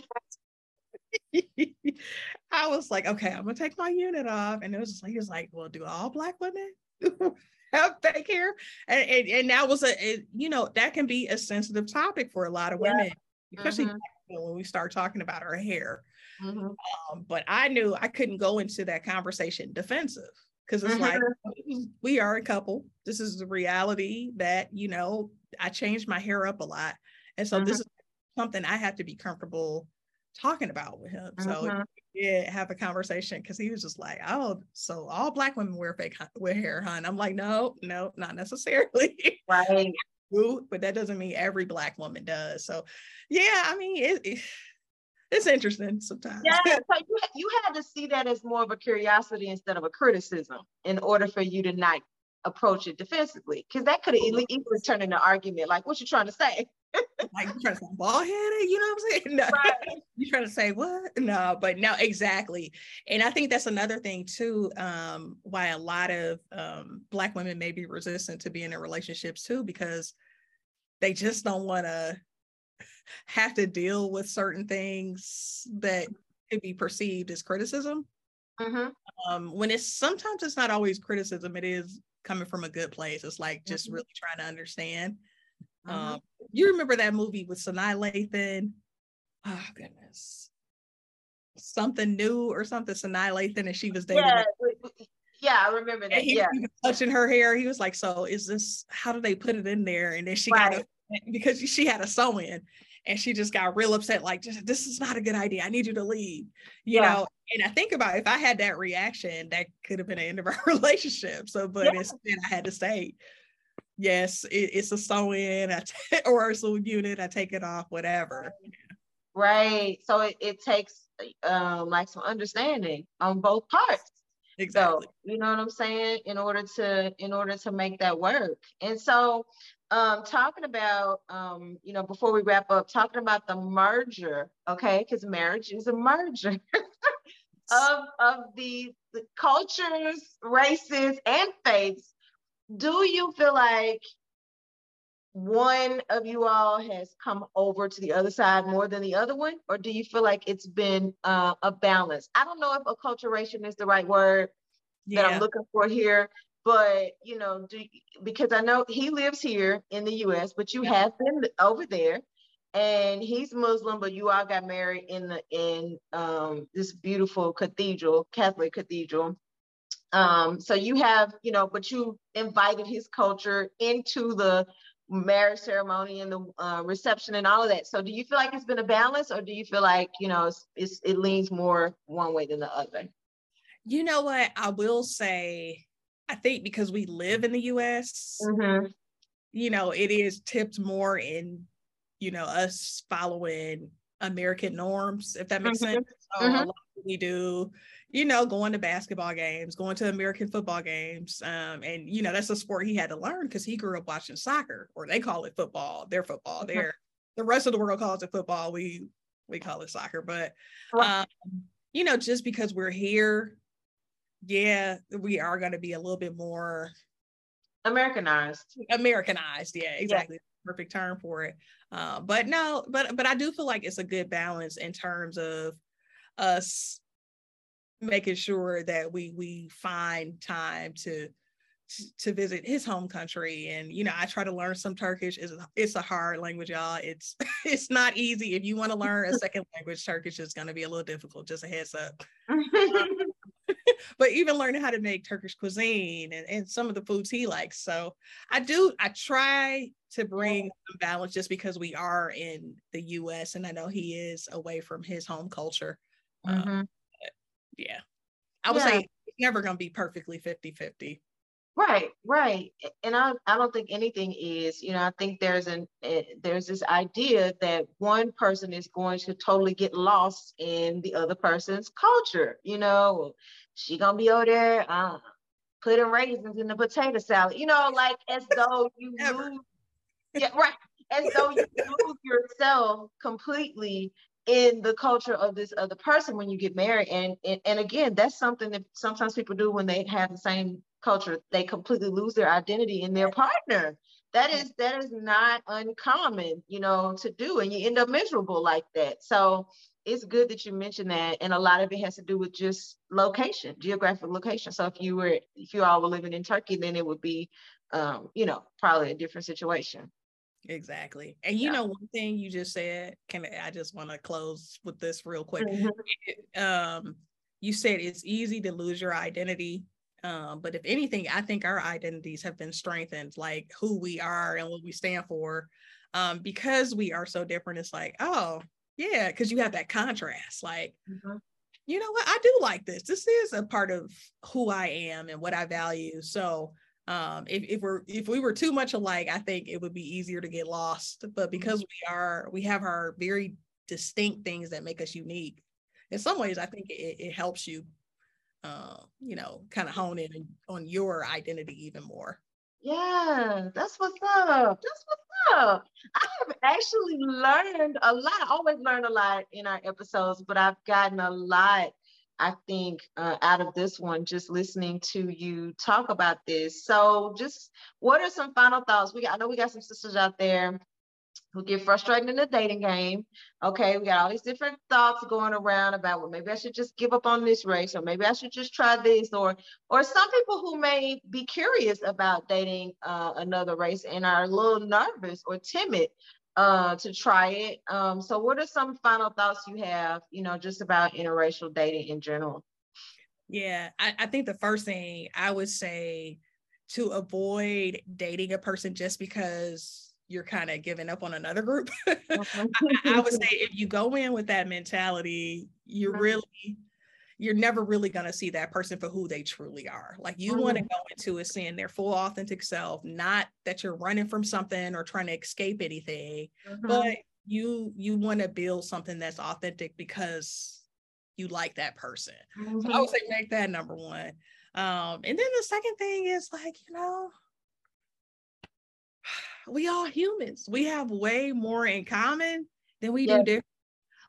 I was like, okay, I'm gonna take my unit off, and it was just like, he was like, well, do all black women? have fake hair and, and, and that was a it, you know that can be a sensitive topic for a lot of women yeah. especially mm-hmm. when we start talking about our hair mm-hmm. um, but i knew i couldn't go into that conversation defensive because it's mm-hmm. like we are a couple this is the reality that you know i changed my hair up a lot and so this mm-hmm. is something i have to be comfortable talking about with him so mm-hmm did have a conversation because he was just like, "Oh, so all black women wear fake wear hair, huh?" And I'm like, "No, no, not necessarily." Right. but that doesn't mean every black woman does. So, yeah, I mean, it, it, it's interesting sometimes. Yeah, so you you had to see that as more of a curiosity instead of a criticism in order for you to not approach it defensively, because that could have easily turned into an argument. Like, what you trying to say? Like you trying to say bald headed, you know what I'm saying? No, right. you trying to say what? No, but no, exactly. And I think that's another thing too, um, why a lot of um, black women may be resistant to being in relationships too, because they just don't want to have to deal with certain things that could be perceived as criticism. Mm-hmm. Um, when it's sometimes it's not always criticism, it is coming from a good place. It's like just mm-hmm. really trying to understand. Mm-hmm. Um, you remember that movie with Sanaa Lathan? Oh goodness, something new or something. Sanaa Lathan, and she was dating. Yeah, yeah, I remember that. He, yeah, he touching her hair. He was like, "So is this? How do they put it in there?" And then she right. got a, because she had a sew in, and she just got real upset. Like, this is not a good idea. I need you to leave. You know. And I think about if I had that reaction, that could have been the end of our relationship. So, but yeah. instead, I had to stay yes, it, it's a sew in or a unit, I take it off, whatever. Right. So it, it takes um, like some understanding on both parts. Exactly. So, you know what I'm saying? In order to in order to make that work. And so um talking about um you know before we wrap up talking about the merger okay because marriage is a merger of of the, the cultures races and faiths do you feel like one of you all has come over to the other side more than the other one? Or do you feel like it's been uh, a balance? I don't know if acculturation is the right word yeah. that i'm looking for here but you know do because i know he lives here in the us but you have been over there and he's muslim but you all got married in the in um, this beautiful cathedral catholic cathedral um, so you have, you know, but you invited his culture into the marriage ceremony and the uh, reception and all of that. So do you feel like it's been a balance or do you feel like, you know, it's, it's, it leans more one way than the other? You know what? I will say, I think because we live in the US, mm-hmm. you know, it is tipped more in, you know, us following American norms, if that makes mm-hmm. sense. So mm-hmm. we do you know, going to basketball games, going to American football games. Um, and, you know, that's a sport he had to learn because he grew up watching soccer, or they call it football, their football. Mm-hmm. There, the rest of the world calls it football. We we call it soccer. But um, you know, just because we're here, yeah, we are gonna be a little bit more Americanized. Americanized, yeah, exactly. Yeah. Perfect term for it. Uh, but no, but but I do feel like it's a good balance in terms of us making sure that we we find time to to visit his home country. And you know i try to learn some turkish. It's, it's a hard language y'all. It's it's not easy. If you want to learn a second language turkish is going to be a little difficult. Just a heads up. But even learning how to make turkish cuisine and, and some of the foods he likes. So i do i try to bring some balance just because we are in the us and i know he is away from his home culture mm-hmm. um, yeah i would yeah. say it's never going to be perfectly 50 50 Right, right. And I, I don't think anything is, you know, I think there's an uh, there's this idea that one person is going to totally get lost in the other person's culture. You know, she gonna be over there uh, putting raisins in the potato salad, you know, like as though you lose, yeah, right. As though you lose yourself completely in the culture of this other person when you get married. And, and and again, that's something that sometimes people do when they have the same culture, they completely lose their identity in their partner. That is that is not uncommon, you know, to do, and you end up miserable like that. So it's good that you mentioned that, and a lot of it has to do with just location, geographic location. So if you were, if you all were living in Turkey, then it would be, um, you know, probably a different situation. Exactly. And you yeah. know, one thing you just said, can I just want to close with this real quick? Mm-hmm. Um, you said it's easy to lose your identity um, but if anything, I think our identities have been strengthened, like who we are and what we stand for. Um, because we are so different, it's like, oh, yeah, because you have that contrast. Like, mm-hmm. you know what? I do like this. This is a part of who I am and what I value. So um, if, if we're if we were too much alike, I think it would be easier to get lost. But mm-hmm. because we are, we have our very distinct things that make us unique. In some ways, I think it, it helps you uh, you know, kind of hone in on your identity even more. Yeah, that's what's up. That's what's up. I have actually learned a lot. I always learn a lot in our episodes, but I've gotten a lot, I think, uh, out of this one just listening to you talk about this. So, just what are some final thoughts? We got, I know we got some sisters out there who get frustrated in the dating game. Okay, we got all these different thoughts going around about well, maybe I should just give up on this race, or maybe I should just try this, or or some people who may be curious about dating uh, another race and are a little nervous or timid uh, to try it. Um, so, what are some final thoughts you have, you know, just about interracial dating in general? Yeah, I, I think the first thing I would say to avoid dating a person just because you're kind of giving up on another group. I, I, would say if you go in with that mentality, you're really you're never really going to see that person for who they truly are. Like you mm-hmm. want to go into it seeing their full authentic self, not that you're running from something or trying to escape anything, mm-hmm. but you you want to build something that's authentic because you like that person. Mm-hmm. So I would say make that number one. Um, and then the second thing is like, you know, we all humans. We have way more in common than we do different.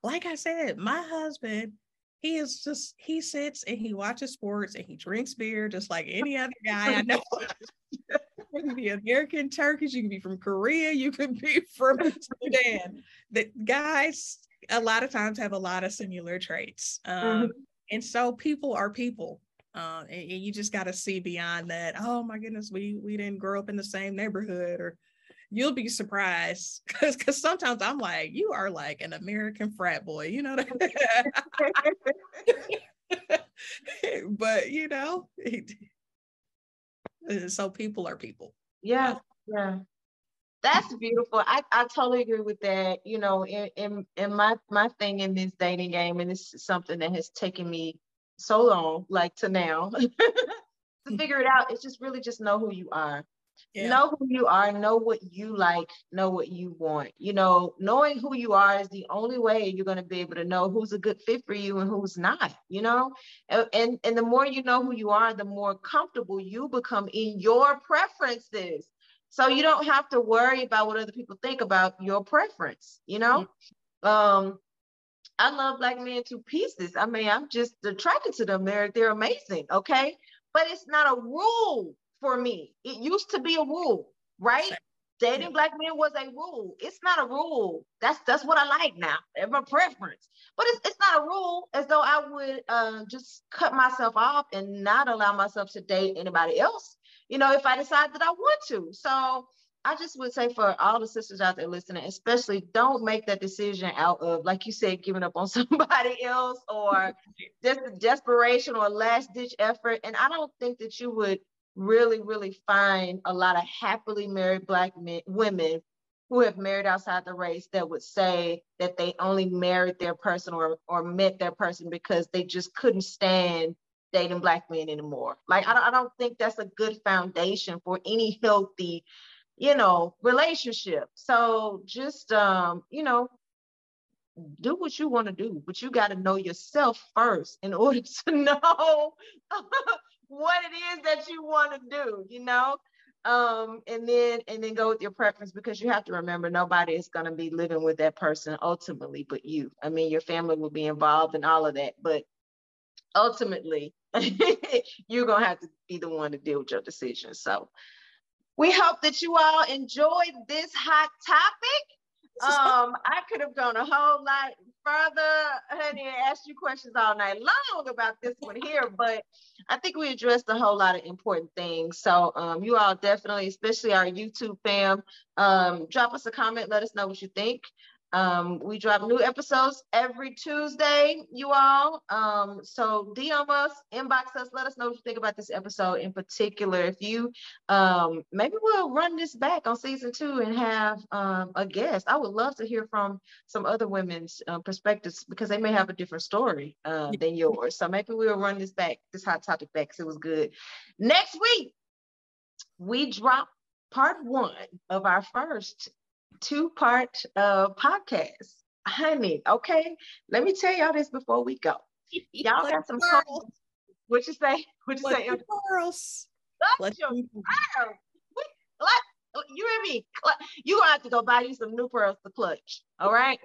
Like I said, my husband, he is just he sits and he watches sports and he drinks beer just like any other guy I know. you can be American, Turkish, you can be from Korea, you can be from Sudan. The guys a lot of times have a lot of similar traits. Um, mm-hmm. And so people are people. Uh, and, and, you just got to see beyond that. Oh my goodness, we we didn't grow up in the same neighborhood, or you'll be surprised because because sometimes I'm like, you are like an American frat boy, you know. but you know, uh, so people are people. Yeah, yeah. That's beautiful. I, I totally agree with that. You know, in, in in my my thing in this dating game, and this is something that has taken me so long, like to now, to figure it out. It's just really just know who you are yeah. know who you are know what you like know what you want you know knowing who you are is the only way you're going to be able to know who's a good fit for you and who's not you know and, and and the more you know who you are the more comfortable you become in your preferences so you don't have to worry about what other people think about your preference you know um I love black men to pieces. I mean, I'm just attracted to them. They're they're amazing, okay? But it's not a rule for me. It used to be a rule, right? dating black men was a rule. It's not a rule. That's that's what I like now. It's my preference. But it's, it's not a rule as though I would uh, just cut myself off and not allow myself to date anybody else, you know, if I decide that I want to. So I just would say for all the sisters out there listening, especially don't make that decision out of, like you said, giving up on somebody else or just desperation or last ditch effort. And I don't think that you would really, really find a lot of happily married Black men, women who have married outside the race that would say that they only married their person or, or met their person because they just couldn't stand dating Black men anymore. Like, I don't, I don't think that's a good foundation for any healthy you know, relationship. So just um, you know, do what you want to do, but you got to know yourself first in order to know what it is that you want to do, you know? Um, and then and then go with your preference because you have to remember nobody is going to be living with that person ultimately but you. I mean, your family will be involved in all of that, but ultimately you're going to have to be the one to deal with your decision. So we hope that you all enjoyed this hot topic. Um, I could have gone a whole lot further, honey, and asked you questions all night long about this one here, but I think we addressed a whole lot of important things. So um, you all definitely, especially our YouTube fam, um, drop us a comment, let us know what you think. Um, we drop new episodes every Tuesday, you all. Um, so DM us, inbox us, let us know what you think about this episode in particular. If you um maybe we'll run this back on season two and have um a guest. I would love to hear from some other women's uh, perspectives because they may have a different story uh, than yours. So maybe we'll run this back, this hot topic back because it was good. Next week, we drop part one of our first two part uh, podcast. Honey, okay, let me tell y'all this before we go. Y'all got some girls. What you say? What you say? Girls. Let your girls. Let, you hear me? You gonna have to go buy you some new pearls to clutch. All right.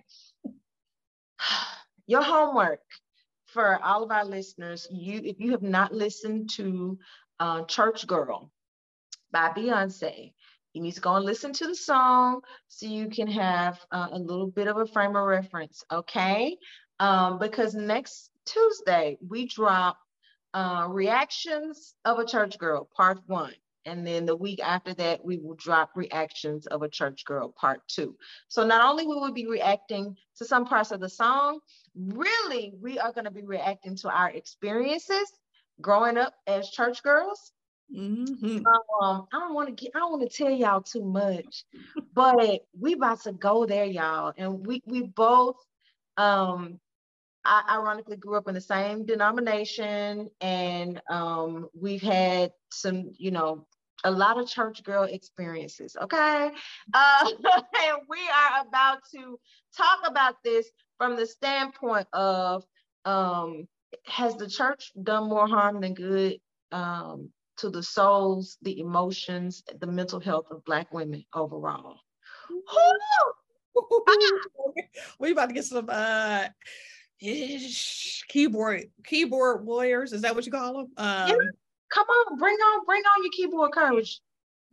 Your homework for all of our listeners. You, if you have not listened to uh, "Church Girl" by Beyonce, you need to go and listen to the song so you can have uh, a little bit of a frame of reference, okay? Um, because next Tuesday we drop uh, reactions of a church girl, part one. And then the week after that, we will drop reactions of a church girl, part two. So not only will we be reacting to some parts of the song, really, we are going to be reacting to our experiences growing up as church girls Mm-hmm. Um, I don't want to get, I don't want to tell y'all too much, but we about to go there, y'all. And we we both um I ironically grew up in the same denomination and um we've had some, you know, a lot of church girl experiences. Okay. Uh, and we are about to talk about this from the standpoint of um has the church done more harm than good um to the souls, the emotions, the mental health of Black women overall. we about to get some uh keyboard keyboard warriors. Is that what you call them? Um, yeah. Come on, bring on, bring on your keyboard courage.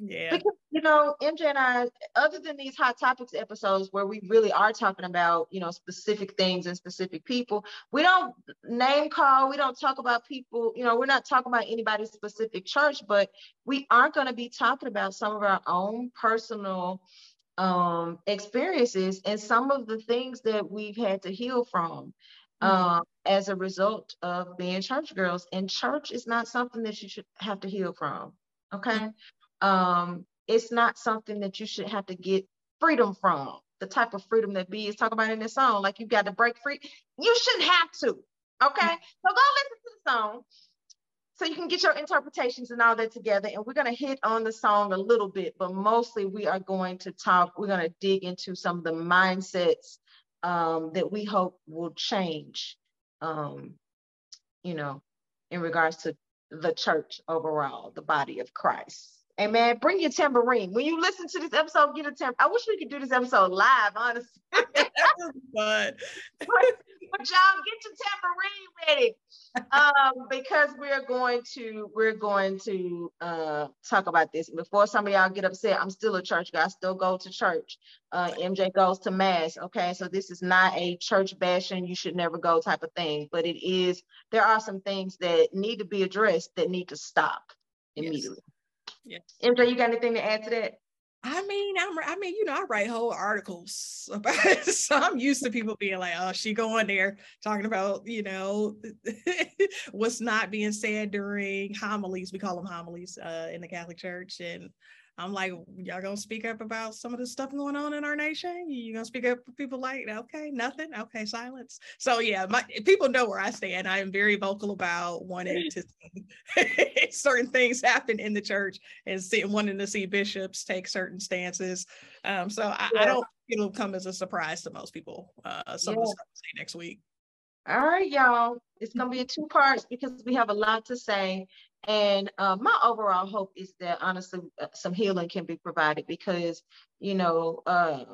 Yeah. Because, you know, MJ and I, other than these hot topics episodes where we really are talking about, you know, specific things and specific people, we don't name call, we don't talk about people, you know, we're not talking about anybody's specific church, but we aren't going to be talking about some of our own personal um experiences and some of the things that we've had to heal from mm-hmm. um as a result of being church girls and church is not something that you should have to heal from okay um, it's not something that you should have to get freedom from. The type of freedom that B is talking about in this song, like you got to break free. You shouldn't have to. Okay, so go listen to the song so you can get your interpretations and all that together. And we're going to hit on the song a little bit, but mostly we are going to talk, we're going to dig into some of the mindsets um, that we hope will change, um, you know, in regards to the church overall, the body of Christ. Amen. Bring your tambourine. When you listen to this episode, get a tambourine. I wish we could do this episode live, honestly. but, but y'all get your tambourine ready. um, because we're going to we're going to uh, talk about this. Before some of y'all get upset, I'm still a church guy. I still go to church. Uh, MJ goes to mass. Okay, so this is not a church bashing. You should never go type of thing, but it is. There are some things that need to be addressed that need to stop immediately. Yes. Yes. MJ, you got anything to add to that? I mean, I'm, I mean, you know, I write whole articles about it, so I'm used to people being like, "Oh, she going there talking about, you know, what's not being said during homilies. We call them homilies uh, in the Catholic Church, and I'm like, y'all gonna speak up about some of the stuff going on in our nation? You gonna speak up for people like, okay, nothing, okay, silence. So yeah, my people know where I stand. I am very vocal about wanting to see certain things happen in the church and see, wanting to see bishops take certain stances. Um, so I, yeah. I don't think it'll come as a surprise to most people. Uh, some yeah. of the stuff say next week. All right, y'all. It's gonna be a two parts because we have a lot to say. And uh, my overall hope is that honestly, uh, some healing can be provided because, you know, uh,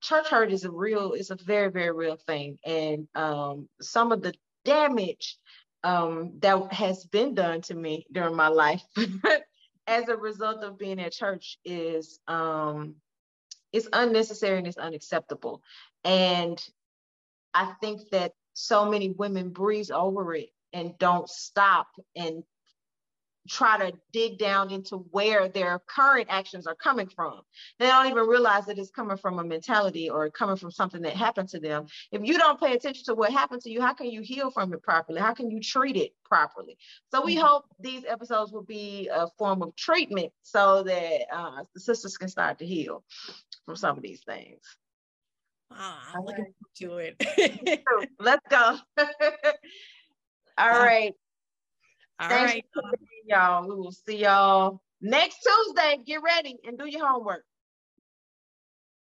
church hurt is a real, it's a very, very real thing. And um, some of the damage um, that has been done to me during my life as a result of being at church is um, it's unnecessary and it's unacceptable. And I think that so many women breeze over it and don't stop and try to dig down into where their current actions are coming from. They don't even realize that it's coming from a mentality or coming from something that happened to them. If you don't pay attention to what happened to you, how can you heal from it properly? How can you treat it properly? So we mm-hmm. hope these episodes will be a form of treatment so that uh, the sisters can start to heal from some of these things. Ah, I'm looking forward to it. Let's go. All right. All Thanks right. y'all. We will see y'all next Tuesday. Get ready and do your homework.